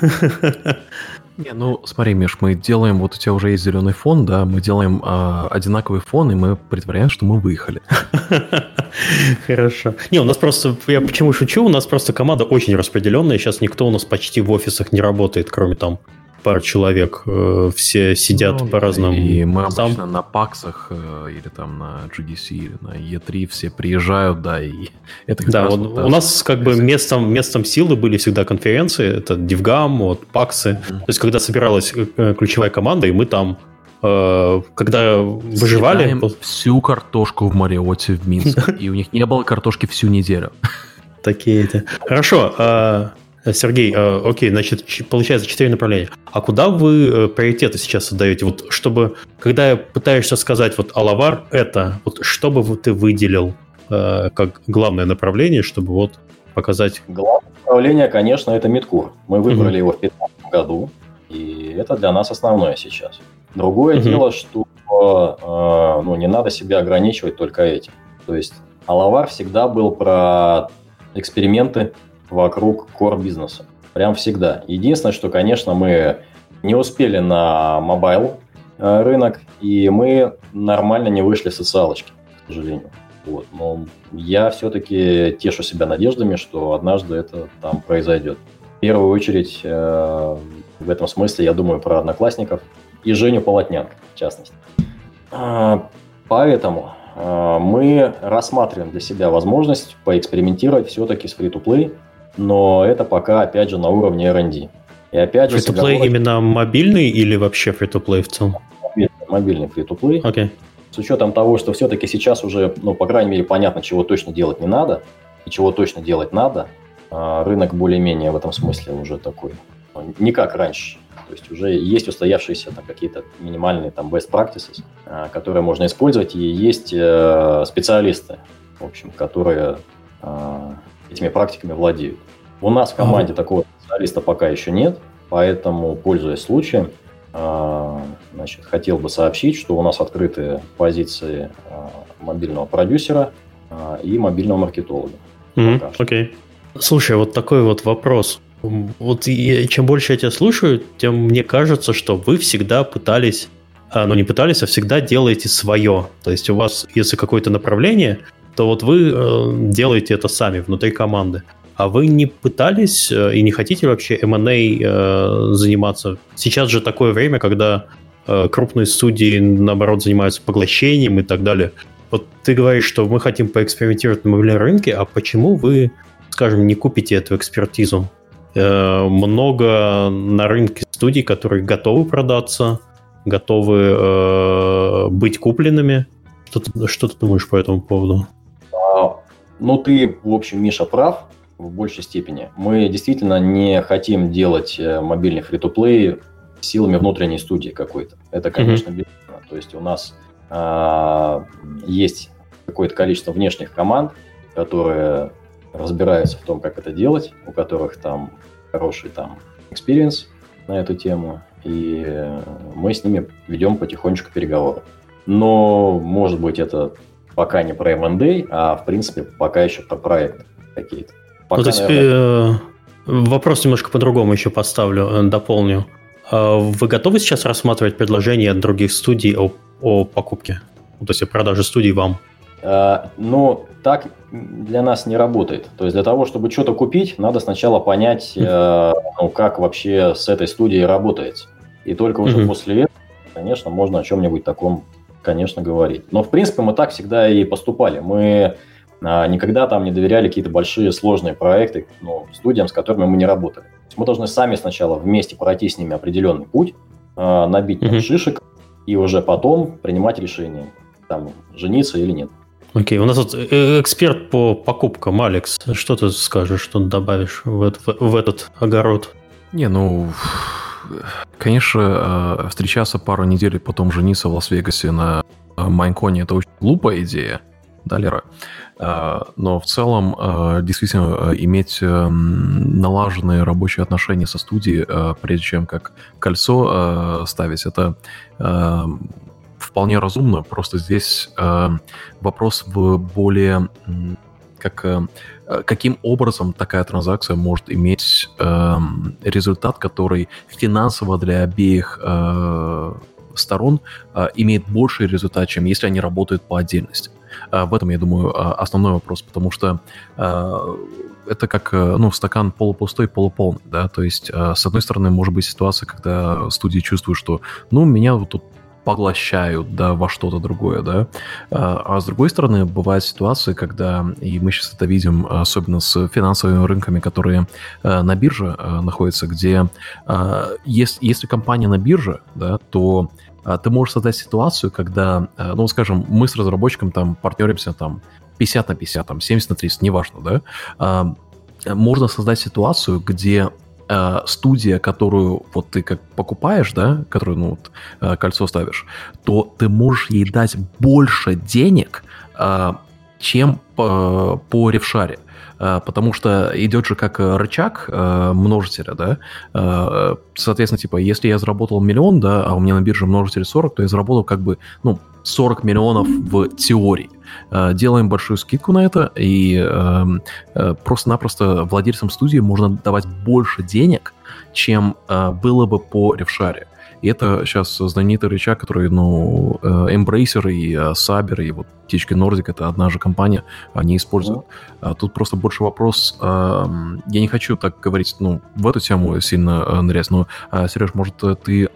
Не, ну смотри, Миш, мы делаем, вот у тебя уже есть зеленый фон, да, мы делаем э, одинаковый фон, и мы притворяем, что мы выехали. Хорошо. Не, у нас просто, я почему шучу, у нас просто команда очень распределенная, сейчас никто у нас почти в офисах не работает, кроме там пар человек, э, все сидят ну, по разным. И мы обычно там... на паксах э, или там на GDC или на E3 все приезжают, да, и это Да, вот вот, у нас как бы местом, местом силы были всегда конференции, это DivGam, вот, паксы. Mm-hmm. То есть, когда собиралась э, ключевая команда, и мы там когда выживали... Съедаем всю картошку в Мариоте в Минске, и у них не было картошки всю неделю. Такие-то. Хорошо, а, Сергей, э, окей, значит, получается четыре направления. А куда вы э, приоритеты сейчас отдаете? Вот чтобы, когда пытаешься сказать, вот Алавар это, вот что бы ты выделил э, как главное направление, чтобы вот показать? Главное направление, конечно, это midcore. Мы выбрали mm-hmm. его в 2015 году, и это для нас основное сейчас. Другое mm-hmm. дело, что э, ну, не надо себя ограничивать только этим. То есть Алавар всегда был про эксперименты, вокруг core бизнеса. Прям всегда. Единственное, что, конечно, мы не успели на mobile э, рынок, и мы нормально не вышли в социалочки, к сожалению. Вот. Но я все-таки тешу себя надеждами, что однажды это там произойдет. В первую очередь, э, в этом смысле я думаю про одноклассников и Женю Полотнянка, в частности. А, поэтому э, мы рассматриваем для себя возможность поэкспериментировать все-таки с free-to-play, но это пока, опять же, на уровне R&D. И опять же... Free-to-play оговорочка... именно мобильный или вообще free-to-play в целом? Мобильный free-to-play. Okay. С учетом того, что все-таки сейчас уже, ну, по крайней мере, понятно, чего точно делать не надо, и чего точно делать надо, а, рынок более-менее в этом смысле уже такой, ну, не как раньше. То есть уже есть устоявшиеся там, какие-то минимальные там best practices, а, которые можно использовать, и есть э, специалисты, в общем, которые а, этими практиками владеют. У нас в команде ага. такого специалиста пока еще нет, поэтому, пользуясь случаем, а, значит, хотел бы сообщить, что у нас открыты позиции а, мобильного продюсера а, и мобильного маркетолога. Mm-hmm. Окей. Okay. Слушай, вот такой вот вопрос. Вот и чем больше я тебя слушаю, тем мне кажется, что вы всегда пытались, ну не пытались, а всегда делаете свое. То есть у вас, если какое-то направление, то вот вы э, делаете это сами внутри команды. А вы не пытались э, и не хотите вообще M&A э, заниматься? Сейчас же такое время, когда крупные студии, наоборот, занимаются поглощением и так далее. Вот ты говоришь, что мы хотим поэкспериментировать на мобильном рынке, а почему вы, скажем, не купите эту экспертизу? Много на рынке студий, которые готовы продаться, готовы быть купленными. Что ты, что ты думаешь по этому поводу? Ну, ты, в общем, Миша, прав в большей степени. Мы действительно не хотим делать э, мобильный фри-то-плей силами внутренней студии какой-то. Это, конечно, mm-hmm. бесспорно. То есть у нас а, есть какое-то количество внешних команд, которые разбираются в том, как это делать, у которых там хороший там experience на эту тему, и мы с ними ведем потихонечку переговоры. Но, может быть, это пока не про M&A, а в принципе пока еще про проект какие-то. Пока, ну, то есть наверное... Э, вопрос немножко по-другому еще поставлю, э, дополню. А вы готовы сейчас рассматривать предложения от других студий о, о покупке? Ну, то есть о продаже студий вам? Э, но так для нас не работает. То есть для того, чтобы что-то купить, надо сначала понять, э, ну, как вообще с этой студией работает. И только уже mm-hmm. после этого, конечно, можно о чем-нибудь таком, конечно, говорить. Но, в принципе, мы так всегда и поступали. Мы а, никогда там не доверяли какие-то большие сложные проекты ну, студиям, с которыми мы не работали. Мы должны сами сначала вместе пройти с ними определенный путь, а, набить mm-hmm. шишек и уже потом принимать решение, там, жениться или нет. Окей, у нас тут э, эксперт по покупкам, Алекс. Что ты скажешь, что добавишь в, это, в этот огород? Не, ну, конечно, э, встречаться пару недель, потом жениться в Лас-Вегасе на э, Майнконе – это очень глупая идея, да, Лера? Но в целом, действительно, иметь налаженные рабочие отношения со студией, прежде чем как кольцо ставить, это вполне разумно. Просто здесь э, вопрос в более как э, каким образом такая транзакция может иметь э, результат, который финансово для обеих э, сторон э, имеет больший результат, чем если они работают по отдельности. Э, в этом, я думаю, э, основной вопрос, потому что э, это как э, ну, стакан полупустой, полуполный, да, то есть, э, с одной стороны, может быть ситуация, когда студии чувствуют, что, ну, меня вот тут поглощают да, во что-то другое, да. А, а с другой стороны, бывают ситуации, когда, и мы сейчас это видим, особенно с финансовыми рынками, которые э, на бирже э, находятся, где э, если, компания на бирже, да, то ты можешь создать ситуацию, когда, ну, скажем, мы с разработчиком там партнеримся там 50 на 50, там 70 на 30, неважно, да, а, можно создать ситуацию, где э, студия, которую вот ты как покупаешь, да, которую, ну, вот, э, кольцо ставишь, то ты можешь ей дать больше денег, э, чем по, по ревшаре. Э, потому что идет же как рычаг э, множителя, да, э, соответственно, типа, если я заработал миллион, да, а у меня на бирже множитель 40, то я заработал как бы, ну, 40 миллионов в теории. Э, делаем большую скидку на это, и э, э, просто-напросто владельцам студии можно давать больше денег, чем было бы по ревшаре. И это сейчас знаменитый рычаг, который, ну, Embracer и Saber, и вот THQ Nordic, это одна же компания, они используют. Mm-hmm. Тут просто больше вопрос, я не хочу так говорить, ну, в эту тему сильно нырять, но, Сереж, может, ты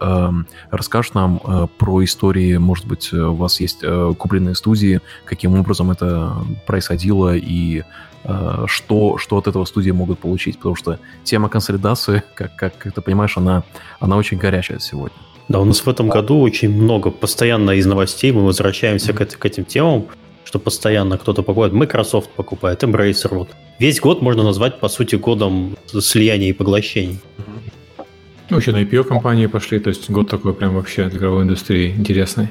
расскажешь нам про истории, может быть, у вас есть купленные студии, каким образом это происходило и что, что от этого студии могут получить, потому что тема консолидации, как, как, как ты понимаешь, она, она очень горячая сегодня. Да, у нас в этом году очень много постоянно из новостей, мы возвращаемся mm-hmm. к, к этим темам, что постоянно кто-то покупает. Microsoft покупает, Embracer. Вот. Весь год можно назвать, по сути, годом слияния и поглощений. Ну, вообще на IPO компании пошли, то есть год такой прям вообще для игровой индустрии интересный.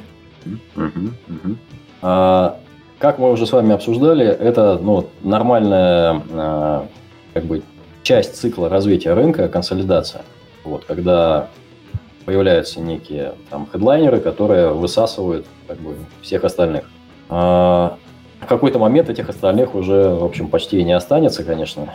А, как мы уже с вами обсуждали, это ну, нормальная а, как бы, часть цикла развития рынка, консолидация. Вот, когда появляются некие там хедлайнеры, которые высасывают как бы, всех остальных. А, в какой-то момент этих остальных уже, в общем, почти и не останется, конечно.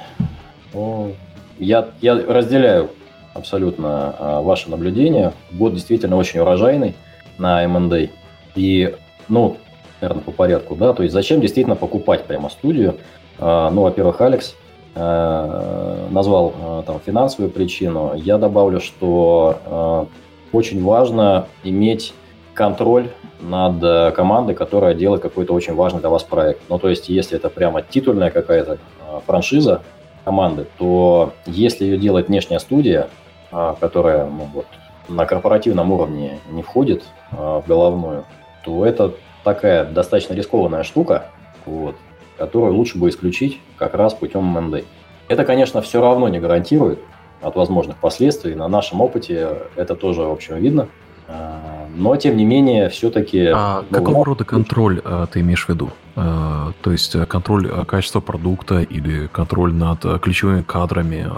Но я, я разделяю абсолютно а, ваше наблюдение. Год действительно очень урожайный на M&A. И, ну, наверное, по порядку, да, то есть зачем действительно покупать прямо студию? А, ну, во-первых, Алекс а, назвал а, там финансовую причину. Я добавлю, что а, очень важно иметь контроль над э, командой, которая делает какой-то очень важный для вас проект. Ну, то есть, если это прямо титульная какая-то э, франшиза команды, то если ее делает внешняя студия, э, которая ну, вот, на корпоративном уровне не входит в головную, то это такая достаточно рискованная штука, вот, которую лучше бы исключить как раз путем МНД. Это, конечно, все равно не гарантирует, от возможных последствий. На нашем опыте это тоже, в общем, видно. А, но, тем не менее, все-таки... А ну, какого рода контроль а, ты имеешь в виду? А, то есть э, контроль э, качества продукта или контроль над э, ключевыми кадрами?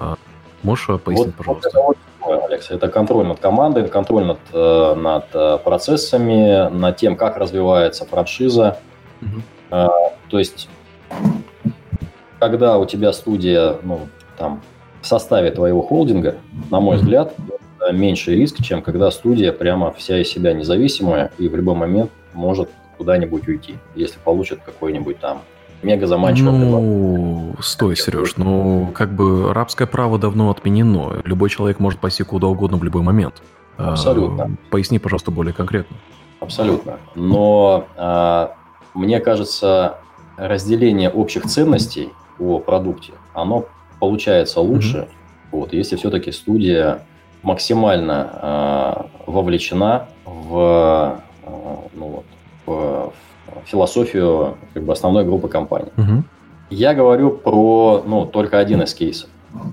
Можешь пояснить, вот, пожалуйста? Вот это, вот, Алекс, это контроль над командой, контроль над, над процессами, над тем, как развивается франшиза. Угу. То есть, когда у тебя студия, ну, там, в составе твоего холдинга, на мой взгляд, меньший риск, чем когда студия прямо вся из себя независимая и в любой момент может куда-нибудь уйти, если получат какой-нибудь там мега заманчивый Ну, стой, Сереж, ну, как бы рабское право давно отменено. Любой человек может пойти куда угодно в любой момент. Абсолютно. А, поясни, пожалуйста, более конкретно. Абсолютно. Но а, мне кажется, разделение общих ценностей по продукте, оно получается лучше, mm-hmm. вот, если все-таки студия максимально а, вовлечена в, а, ну, вот, в философию как бы, основной группы компаний. Mm-hmm. Я говорю про ну, только один из кейсов.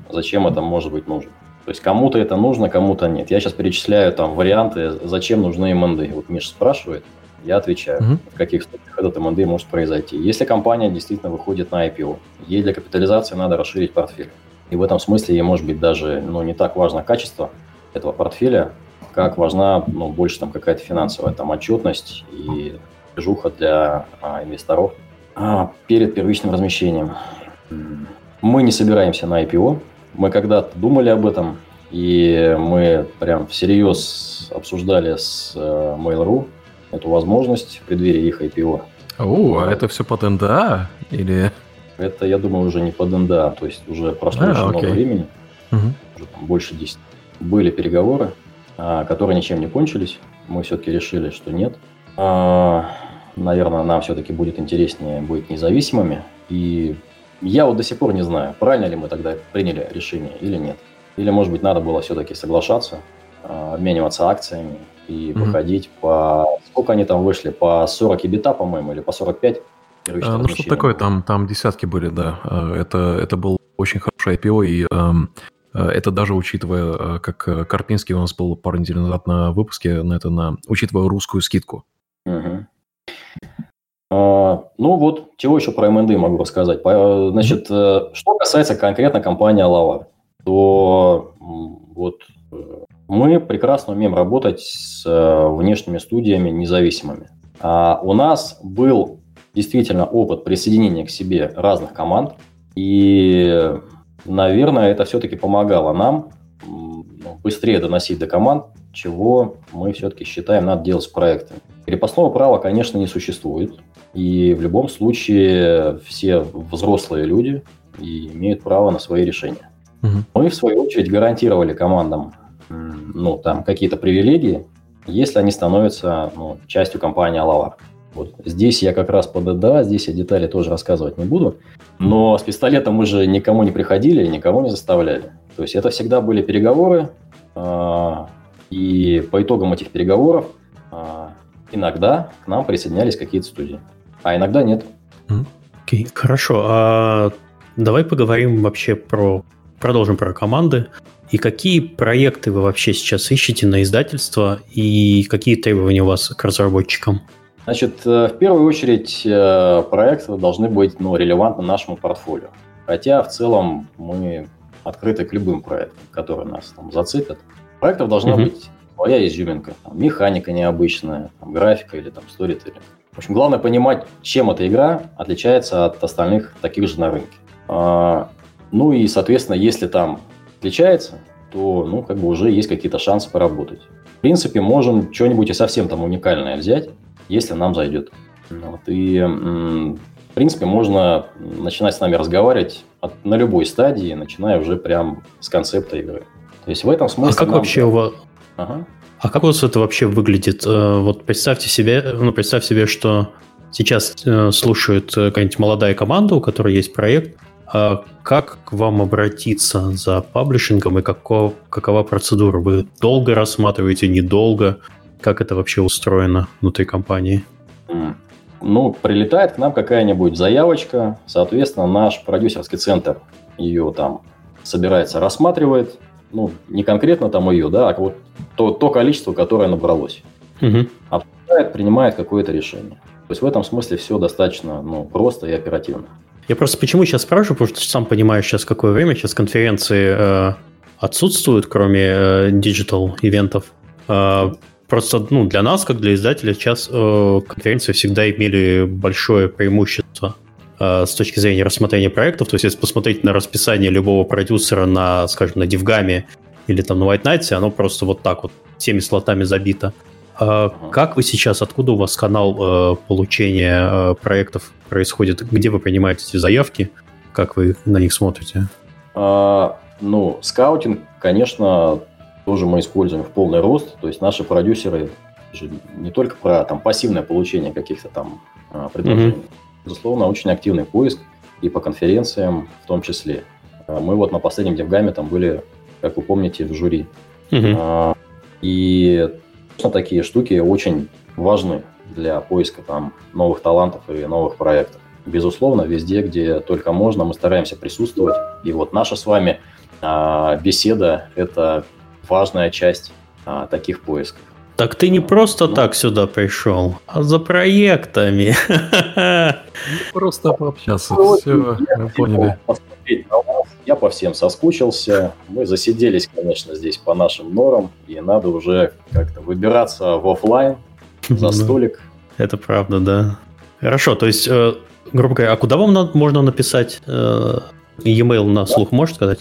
Зачем это может быть нужно? То есть кому-то это нужно, кому-то нет. Я сейчас перечисляю там варианты, зачем нужны МНД. Вот Миша спрашивает, я отвечаю, mm-hmm. в каких случаях этот МНД может произойти. Если компания действительно выходит на IPO, ей для капитализации надо расширить портфель. И в этом смысле ей может быть даже ну, не так важно качество этого портфеля, как важна ну, больше там какая-то финансовая там отчетность и движуха для а, инвесторов а, перед первичным размещением. Мы не собираемся на IPO, мы когда-то думали об этом, и мы прям всерьез обсуждали с э, Mail.ru эту возможность в преддверии их IPO. О, а это все под НДА? Или... Это, я думаю, уже не под НДА, то есть уже прошло а, очень окей. много времени, угу. уже там больше 10. Были переговоры, а, которые ничем не кончились. Мы все-таки решили, что нет. А, наверное, нам все-таки будет интереснее быть независимыми и я вот до сих пор не знаю, правильно ли мы тогда приняли решение или нет. Или, может быть, надо было все-таки соглашаться, а, обмениваться акциями и mm-hmm. походить по... Сколько они там вышли? По 40 бита, по-моему, или по 45? А, ну, что такое, там, там десятки были, да. А, это, это был очень хороший IPO, и это даже учитывая, как Карпинский у нас был пару недель назад на выпуске, на это на, учитывая русскую скидку. Угу. А, ну вот, чего еще про МНД могу рассказать. Значит, э, что касается конкретно компании Алава, то вот э, мы прекрасно умеем работать с э, внешними студиями независимыми. А у нас был действительно опыт присоединения к себе разных команд, и, наверное, это все-таки помогало нам быстрее доносить до команд, чего мы все-таки считаем надо делать с проектами. Крепостного права, конечно, не существует. И в любом случае все взрослые люди и имеют право на свои решения. Угу. Мы, в свою очередь, гарантировали командам ну, там, какие-то привилегии, если они становятся ну, частью компании Алавар. Вот здесь я как раз по ДДА, здесь я детали тоже рассказывать не буду. Но с пистолетом мы же никому не приходили, никого не заставляли. То есть это всегда были переговоры, э, и по итогам этих переговоров иногда к нам присоединялись какие-то студии а иногда нет. Окей, okay, хорошо. А давай поговорим вообще про... Продолжим про команды. И какие проекты вы вообще сейчас ищете на издательство, и какие требования у вас к разработчикам? Значит, э, в первую очередь э, проекты должны быть ну, релевантны нашему портфолио. Хотя в целом мы открыты к любым проектам, которые нас там зацепят. Проектов должна mm-hmm. быть своя изюминка. Там, механика необычная, там, графика или там сторителлинг. В общем, главное понимать, чем эта игра отличается от остальных таких же на рынке. А, ну и, соответственно, если там отличается, то, ну, как бы уже есть какие-то шансы поработать. В принципе, можем что-нибудь и совсем там уникальное взять, если нам зайдет. Вот, и, в принципе, можно начинать с нами разговаривать от, на любой стадии, начиная уже прям с концепта игры. То есть в этом смысле... А как нам... вообще у вас... Ага. А как у вас это вообще выглядит? Э, вот представьте себе, ну, представь себе, что сейчас э, слушает э, какая-нибудь молодая команда, у которой есть проект. А как к вам обратиться за паблишингом и каков, какова процедура? Вы долго рассматриваете, недолго? Как это вообще устроено внутри компании? Ну, прилетает к нам какая-нибудь заявочка, соответственно, наш продюсерский центр ее там собирается, рассматривает, ну, не конкретно там ее, да, а вот то, то количество, которое набралось. Угу. Обсуждает, принимает какое-то решение. То есть в этом смысле все достаточно ну, просто и оперативно. Я просто почему сейчас спрашиваю, потому что сам понимаю сейчас какое время, сейчас конференции э, отсутствуют, кроме э, digital event ов. Э, просто ну, для нас, как для издателя, сейчас э, конференции всегда имели большое преимущество э, с точки зрения рассмотрения проектов. То есть, если посмотреть на расписание любого продюсера на, скажем, на DevGAMM е или там на White Nights, оно просто вот так вот всеми слотами забито. А как вы сейчас, откуда у вас канал э, получения э, проектов происходит? Где вы принимаете эти заявки? Как вы на них смотрите? А, ну, скаутинг, конечно, тоже мы используем в полный рост. То есть наши продюсеры же не только про там, пассивное получение каких-то там а, предложений. Mm-hmm. Безусловно, очень активный поиск и по конференциям в том числе. А, мы вот на последнем DevGAMM е там были, как вы помните, в жюри. Mm-hmm. И такие штуки очень важны для поиска там новых талантов и новых проектов. Безусловно, везде, где только можно, мы стараемся присутствовать. И вот наша с вами а, беседа – это важная часть таких поисков. Так ты не просто ну, так сюда пришел, а за проектами. Просто пообщаться. Ну, Все, мы поняли. Я по всем соскучился. Мы засиделись, конечно, здесь по нашим норам, и надо уже как-то выбираться в офлайн за столик. Это правда, да. Хорошо, то есть, э, грубо говоря, а куда вам надо, можно написать э, e-mail на слух, можешь сказать?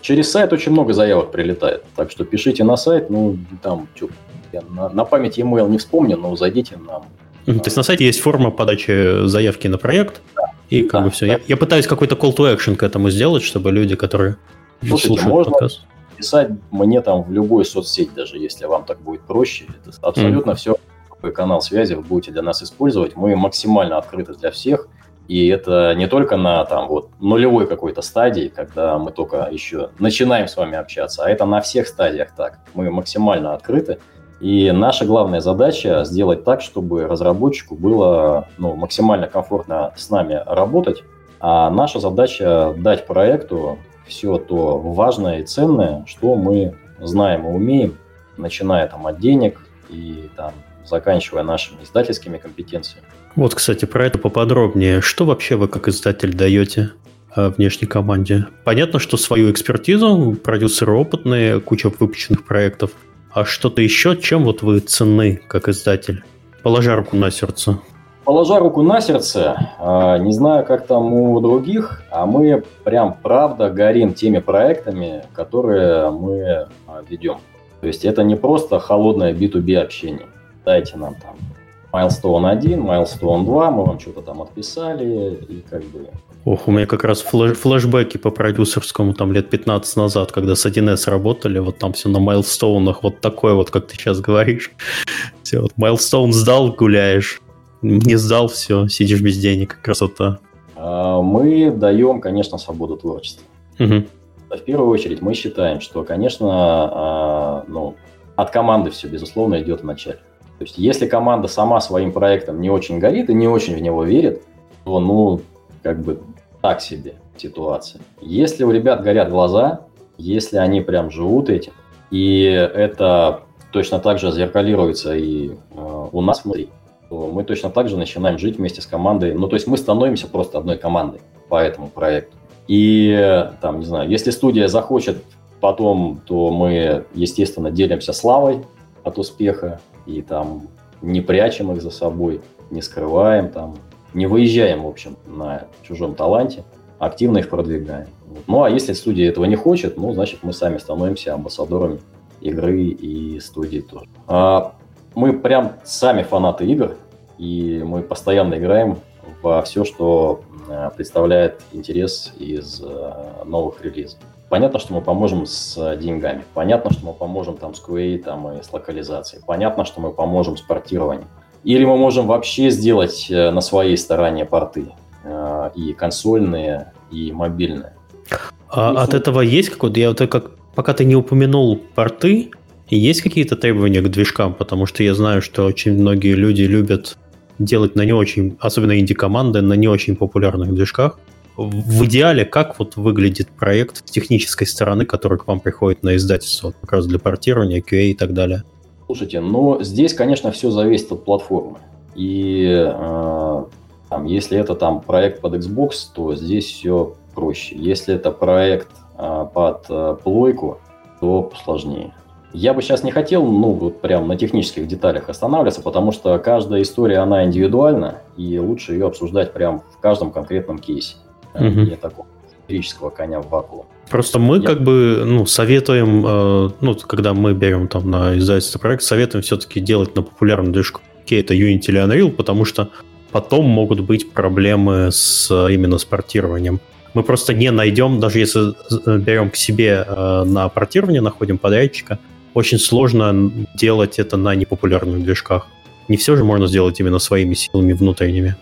Через сайт очень много заявок прилетает, так что пишите на сайт, ну, там, что, я на, на память e-mail не вспомню, но зайдите нам. То есть на сайте есть форма подачи заявки на проект, да. и как да, бы все. Да. Я, я пытаюсь какой-то call to action к этому сделать, чтобы люди, которые Слушайте, слушают можно подкаст... писать мне там в любой соцсеть, даже если вам так будет проще. Это абсолютно mm. все какой канал связи вы будете для нас использовать. Мы максимально открыты для всех. И это не только на там вот нулевой какой-то стадии, когда мы только еще начинаем с вами общаться, а это на всех стадиях так. Мы максимально открыты. И наша главная задача сделать так, чтобы разработчику было ну, максимально комфортно с нами работать, а наша задача дать проекту все то важное и ценное, что мы знаем и умеем, начиная там от денег и там заканчивая нашими издательскими компетенциями. Вот, кстати, про это поподробнее. Что вообще вы как издатель даете э, внешней команде? Понятно, что свою экспертизу, продюсеры опытные, куча выпущенных проектов – а что-то еще, чем вот вы ценны как издатель? Положа руку на сердце. Положа руку на сердце, а, не знаю, как там у других, а мы прям правда горим теми проектами, которые мы а, ведем. То есть это не просто холодное B2B общение. Дайте нам там Milestone 1, Milestone 2, мы вам что-то там отписали, и как бы Ох, у меня как раз флэш флешбеки по продюсерскому там лет 15 назад, когда с 1С работали, вот там все на milestone ах, вот такое вот, как ты сейчас говоришь. Все, вот milestone сдал, гуляешь. Не сдал, все, сидишь без денег, красота. А, мы даем, конечно, свободу творчества. Угу. В первую очередь мы считаем, что, конечно, а, ну, от команды все, безусловно, идет в начале. То есть, если команда сама своим проектом не очень горит и не очень в него верит, то, ну, как бы так себе ситуация. Если у ребят горят глаза, если они прям живут этим, и это точно так же зеркалируется и э, у нас внутри, то мы точно так же начинаем жить вместе с командой. Ну, то есть мы становимся просто одной командой по этому проекту. И там, не знаю, если студия захочет потом, то мы, естественно, делимся славой от успеха и там не прячем их за собой, не скрываем там, не выезжаем, в общем, на чужом таланте, активно их продвигаем. Ну, а если студия этого не хочет, ну, значит, мы сами становимся амбассадорами игры и студии тоже. А мы прям сами фанаты игр, и мы постоянно играем во все, что э, представляет интерес из э, новых релизов. Понятно, что мы поможем с деньгами, понятно, что мы поможем там с QA там, и с локализацией, понятно, что мы поможем с портированием. Или мы можем вообще сделать э, на своей стороне порты э, и консольные, и мобильные. А Если... от этого есть какой-то... Я вот как пока ты не упомянул порты, есть какие-то требования к движкам? Потому что я знаю, что очень многие люди любят делать на не очень, особенно инди-команды, на не очень популярных движках. В идеале, как вот выглядит проект с технической стороны, который к вам приходит на издательство, как раз для портирования, QA и так далее? Слушайте, но здесь, конечно, все зависит от платформы. И э, там, если это там проект под Xbox, то здесь все проще. Если это проект э, под э, плойку, то сложнее. Я бы сейчас не хотел, ну, вот прям на технических деталях останавливаться, потому что каждая история, она индивидуальна, и лучше ее обсуждать прям в каждом конкретном кейсе. Mm-hmm. Не такого исторического коня в вакуум. Просто мы я... как бы ну, советуем, э, ну, когда мы берем там на издательство проект, советуем все-таки делать на популярную движку это Unity или Unreal, потому что потом могут быть проблемы с именно с портированием. Мы просто не найдем, даже если берем к себе э, на портирование, находим подрядчика, очень сложно делать это на непопулярных движках. Не все же можно сделать именно своими силами внутренними.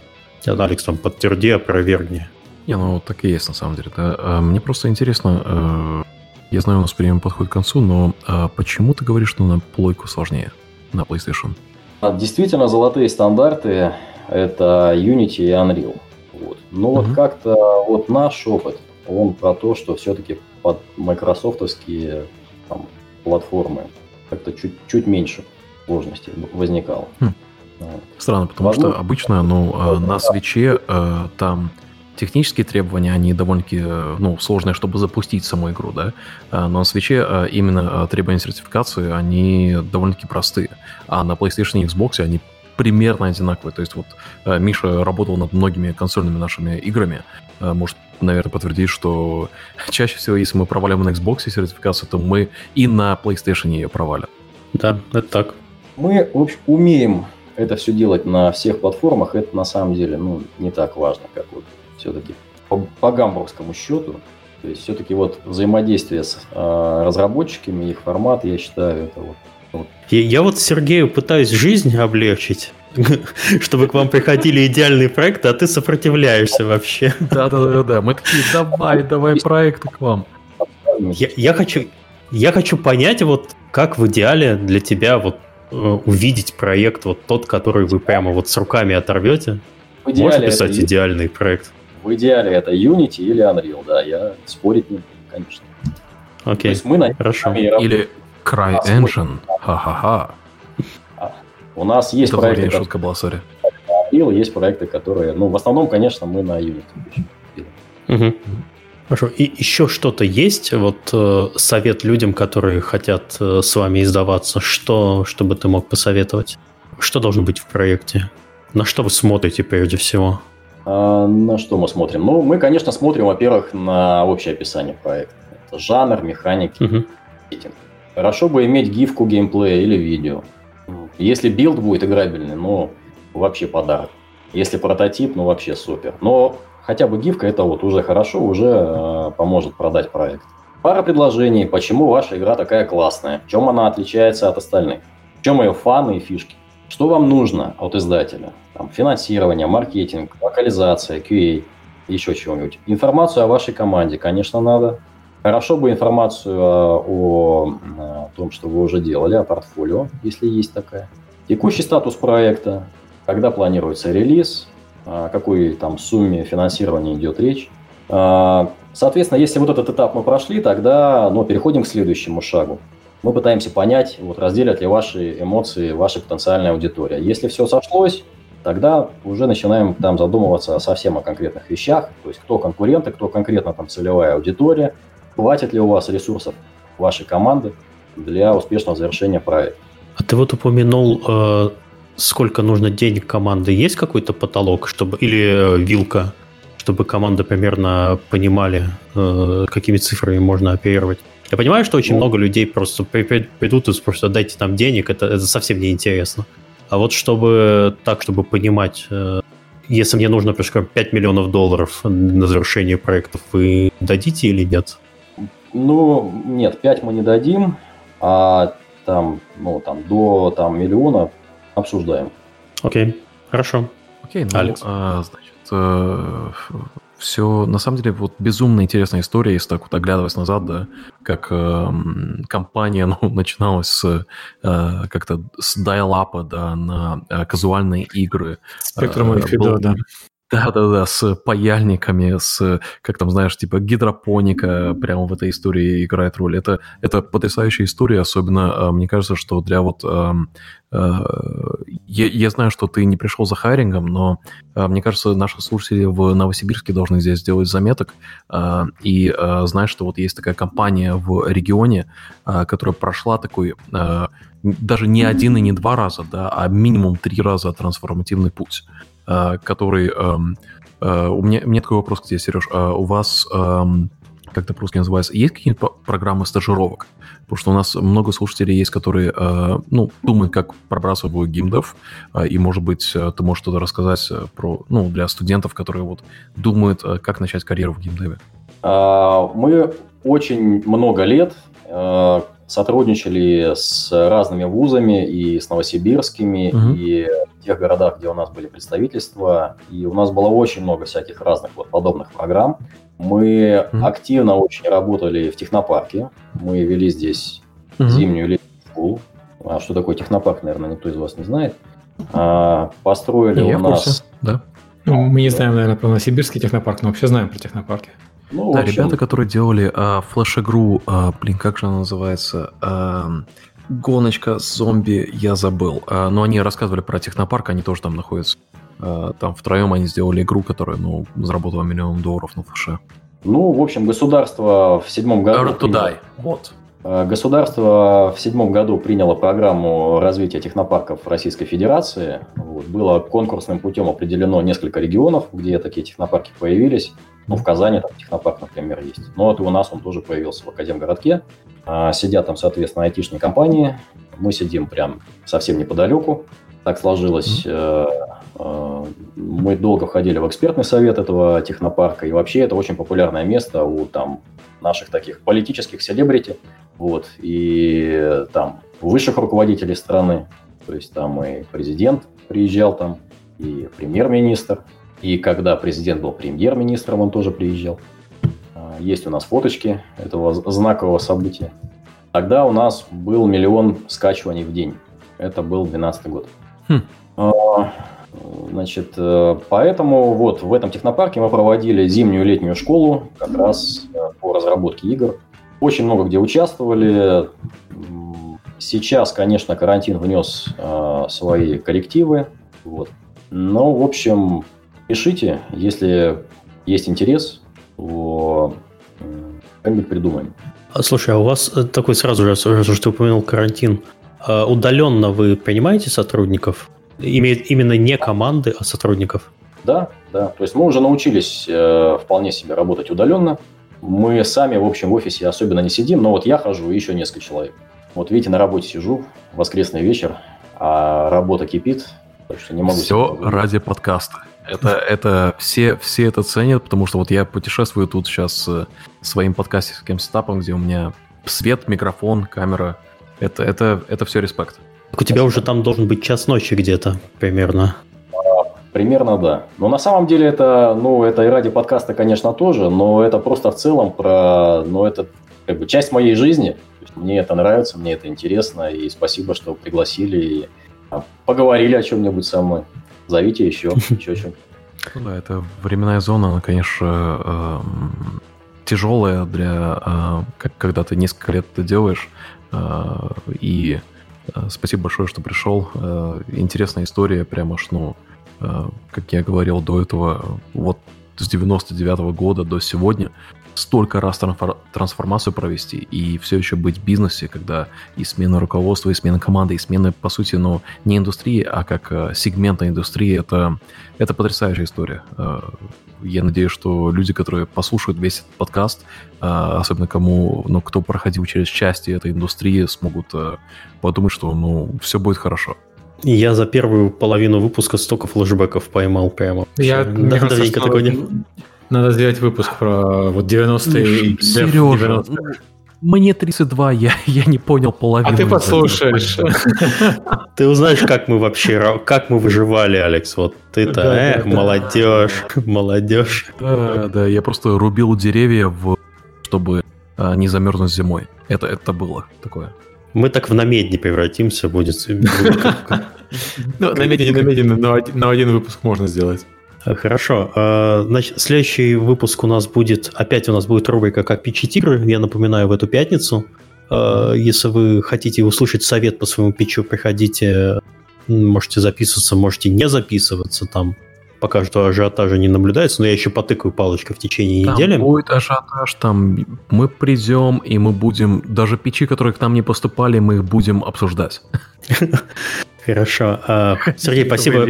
Алекс, там, подтверди, опровергни. Не, ну так и есть на самом деле. Да. А, мне просто интересно, э, я знаю, у нас время подходит к концу, но а почему ты говоришь, что на плойку сложнее, на PlayStation? А, действительно, золотые стандарты – это Unity и Unreal. Вот. Но mm-hmm. вот как-то вот наш опыт, он про то, что все-таки под майкрософтовские там, платформы как-то чуть, чуть меньше сложностей возникало. Хм. Вот. Странно, потому Возможно, что обычно ну, да, на свече э, там технические требования, они довольно-таки э, ну, сложные, чтобы запустить саму игру, да, а, но на свече э, именно э, требования сертификации, они довольно-таки простые, а на PlayStation и Xbox они примерно одинаковые. То есть вот Миша работал над многими консольными нашими играми, может, наверное, подтвердить, что чаще всего, если мы провалим на Xbox сертификацию, то мы и на PlayStation ее провалим. Да, это так. Мы, в общем, умеем это все делать на всех платформах, это на самом деле ну, не так важно, как вот все-таки по, по гамбургскому счету. То есть все-таки вот взаимодействие с э, разработчиками, их формат, я считаю, это вот я, я вот Сергею пытаюсь жизнь облегчить, чтобы к вам приходили идеальные проекты, а ты сопротивляешься вообще. Да-да-да, мы такие, давай, давай проекты к вам. Я, я, хочу, я хочу понять, вот как в идеале для тебя вот э, увидеть проект, вот тот, который вы прямо вот с руками оторвете. Можешь писать это... идеальный проект? В идеале это Unity или Unreal, да, я спорить не буду, конечно. Окей, То есть мы на хорошо. Или CryEngine, ха-ха-ха. А, у нас есть это проекты... Это шутка была, сори. Unreal, есть проекты, которые... Ну, в основном, конечно, мы на Unity Угу. Хорошо. И еще что-то есть? Вот э, совет людям, которые хотят э, с вами издаваться. Что, чтобы ты мог посоветовать? Что должно быть в проекте? На что вы смотрите прежде всего? А, на что мы смотрим? Ну, мы, конечно, смотрим, во-первых, на общее описание проекта. Это жанр, механики, угу. Хорошо бы иметь гифку геймплея или видео. Если build будет играбельный, ну, вообще подарок. Если прототип, ну, вообще супер. Но хотя бы гифка это вот уже хорошо, уже э, поможет продать проект. Пара предложений, почему ваша игра такая классная, в чем она отличается от остальных, в чем ее фаны и фишки. Что вам нужно от издателя? Там, финансирование, маркетинг, локализация, QA, еще чего-нибудь. Информацию о вашей команде, конечно, надо. Хорошо бы информацию о, о, о том, что вы уже делали, о портфолио, если есть такая. Текущий статус проекта, когда планируется релиз, о какой там сумме финансирования идет речь. А, соответственно, если вот этот этап мы прошли, тогда ну, переходим к следующему шагу мы пытаемся понять, вот разделят ли ваши эмоции ваша потенциальная аудитория. Если все сошлось, тогда уже начинаем там задумываться совсем о конкретных вещах, то есть кто конкуренты, кто конкретно там целевая аудитория, хватит ли у вас ресурсов вашей команды для успешного завершения проекта. А ты вот упомянул, э, сколько нужно денег команды. Есть какой-то потолок, чтобы или э, вилка, чтобы команды примерно понимали, э, какими цифрами можно оперировать? Я понимаю, что очень ну, много людей просто придут и спросят, дайте нам денег, это, это совсем не интересно. А вот чтобы так, чтобы понимать, э, если мне нужно, скажем, 5 миллионов долларов на завершение проектов, вы дадите или нет? Ну, нет, 5 мы не дадим, а там, ну, там, до там, миллиона обсуждаем. Окей, хорошо. Окей, ну, Алекс. А, значит, э, все, на самом деле, вот безумно интересная история, если так вот оглядываясь назад, да, как э, компания ну, начиналась с, э, как-то с dial-up, да, на э, казуальные игры. Спектром э, был, да. Да-да-да, с паяльниками, с, как там, знаешь, типа гидропоника прямо в этой истории играет роль. Это, это потрясающая история, особенно, э, мне кажется, что для вот... Э, э, я, я знаю, что ты не пришел за хайрингом, но мне кажется, наши слушатели в Новосибирске должны здесь сделать заметок и знать, что вот есть такая компания в регионе, которая прошла такой даже не один и не два раза, да, а минимум три раза трансформативный путь. Э, который... Эм, э, у меня, у меня такой вопрос к тебе, Сереж. А у вас эм, как это по-русски называется, есть какие-то программы стажировок? Потому что у нас много слушателей есть, которые, э, ну, думают, как пробраться в геймдев, и, может быть, ты можешь что-то рассказать про, ну, для студентов, которые вот думают, как начать карьеру в геймдеве. А, мы очень много лет сотрудничали с разными вузами и с новосибирскими, угу. и в тех городах, где у нас были представительства, и у нас было очень много всяких разных вот подобных программ. Мы угу. активно очень работали в технопарке, мы вели здесь угу. зимнюю летнюю школу. А что такое технопарк, наверное, никто из вас не знает. А, построили не, у нас... да. Ну, мы не знаем, наверное, про Новосибирский технопарк, но вообще знаем про технопарки. Ну, да, общем... ребята, которые делали а, флеш-игру, а, блин, как же она называется? А, гоночка зомби, я забыл. А, но они рассказывали про технопарк, они тоже там находятся. А, там втроем они сделали игру, которая, ну, заработала миллион долларов на флеше. Ну, в общем, государство в седьмом году... Die. Вот. А, государство в седьмом году приняло программу развития технопарков Российской Федерации. Вот. Было конкурсным путем определено несколько регионов, где такие технопарки появились. Ну, в Казани там технопарк, например, есть. Но вот и у нас он тоже появился в Академгородке. А, сидят там, соответственно, айтишные компании. Мы сидим прям совсем неподалеку. Так сложилось. Mm-hmm. Мы долго входили в экспертный совет этого технопарка. И вообще это очень популярное место у там наших таких политических селебрити. Вот. И там высших руководителей страны. То есть там и президент приезжал там, и премьер-министр, и когда президент был премьер-министром, он тоже приезжал. А, есть у нас фоточки этого знакового события. Тогда у нас был миллион скачиваний в день. Это был 2012 год. Хм. А, значит, э, поэтому вот в этом технопарке мы проводили зимнюю и летнюю школу как раз э, по разработке игр. Очень много где участвовали. Сейчас, конечно, карантин внес э, свои коррективы. Вот. Но, в общем, Пишите, если есть интерес, то что-нибудь придумаем. А, слушай, а у вас э, такой сразу же, сразу что упомянул карантин, а удаленно вы принимаете сотрудников? Именно не команды, а сотрудников? Да, да. То есть мы уже научились э, вполне себе работать удаленно. Мы сами, в общем, в офисе особенно не сидим, но вот я хожу и еще несколько человек. Вот видите, на работе сижу, воскресный вечер, а работа кипит, так что не могу... Все ради подкаста. Это, это все, все это ценят, потому что вот я путешествую тут сейчас своим подкастерским стапом, где у меня свет, микрофон, камера. Это, это, это все респект. Так у тебя уже там должен быть час ночи где-то примерно. А, примерно, да. Но на самом деле это, ну, это и ради подкаста, конечно, тоже, но это просто в целом про, ну, это как бы часть моей жизни. Мне это нравится, мне это интересно, и спасибо, что пригласили и а, поговорили о чем-нибудь со мной. Зовите еще, еще что ну Да, это временная зона, она, конечно, э, тяжелая для, э, когда ты несколько лет это делаешь. Э, и спасибо большое, что пришел. Интересная история, прямо аж, ну, как я говорил до этого, вот с 99 -го года до сегодня столько раз трансформацию провести и все еще быть в бизнесе, когда и смена руководства, и смена команды, и смена, по сути, ну, не индустрии, а как э, сегмента индустрии, это, это потрясающая история. Э, я надеюсь, что люди, которые послушают весь этот подкаст, э, особенно кому, ну, кто проходил через части этой индустрии, смогут подумать, что, ну, все будет хорошо. Я за первую половину выпуска столько флешбеков поймал прямо. Я, да, кажется, что... такой не... Надо сделать выпуск про вот 90-е. Сережа, ну, мне 32, я, я не понял половину. А ты послушаешь. Ты узнаешь, как мы вообще, как мы выживали, Алекс. Вот ты-то, да, эх, да, молодежь, да. молодежь. Да, да, я просто рубил деревья, в, чтобы а, не замерзнуть зимой. Это, это было такое. Мы так в намедни превратимся, будет. Ну, намедни, намедни, на один выпуск можно сделать. Хорошо. А, значит, следующий выпуск у нас будет, опять у нас будет рубрика «Как пичить игры». Я напоминаю, в эту пятницу. А, если вы хотите услышать совет по своему питчу, приходите, можете записываться, можете не записываться там. Пока что ажиотажа не наблюдается, но я еще потыкаю палочкой в течение там недели. будет ажиотаж, там мы придем, и мы будем, даже пичи, которые к нам не поступали, мы их будем обсуждать. Хорошо. Сергей, спасибо.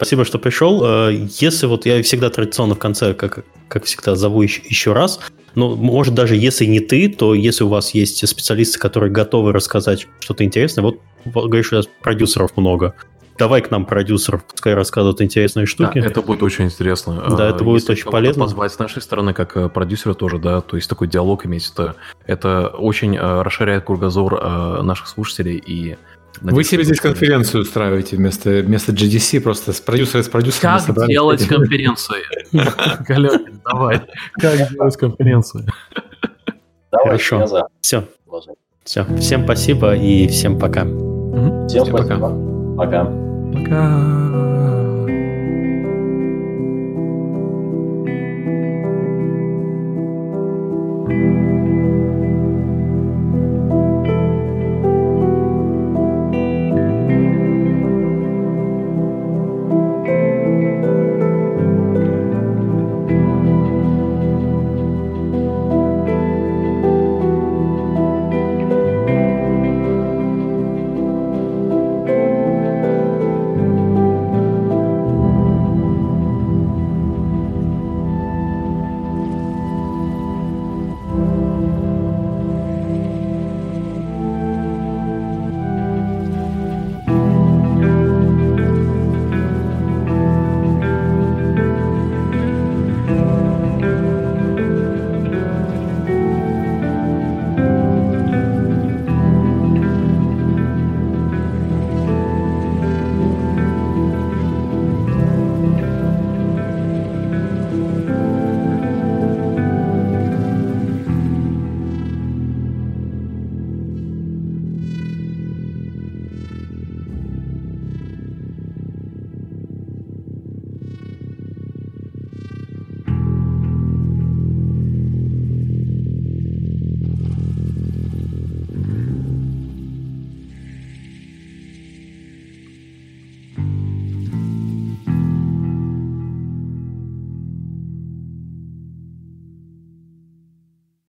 Спасибо, что пришел. Э, если вот я всегда традиционно в конце, как, как всегда, зову еще, еще раз, ну, может, даже если не ты, то если у вас есть специалисты, которые готовы рассказать что-то интересное, вот, говоришь, у нас продюсеров много, давай к нам продюсеров, пускай рассказывают интересные штуки. Да, это будет очень интересно. Да, это будет Если очень полезно. позвать с нашей стороны, как э, продюсера тоже, да, то есть такой диалог иметь, это, это очень э, расширяет кругозор э, наших слушателей и Надеюсь, Вы себе здесь конференцию устраиваете вместо, вместо GDC, просто с продюсером с продюсером. Как собрали. делать конференции? Галёкин, давай. Как делать конференцию? Хорошо. Все. Все. Всем спасибо и всем пока. Всем спасибо. Пока. Пока.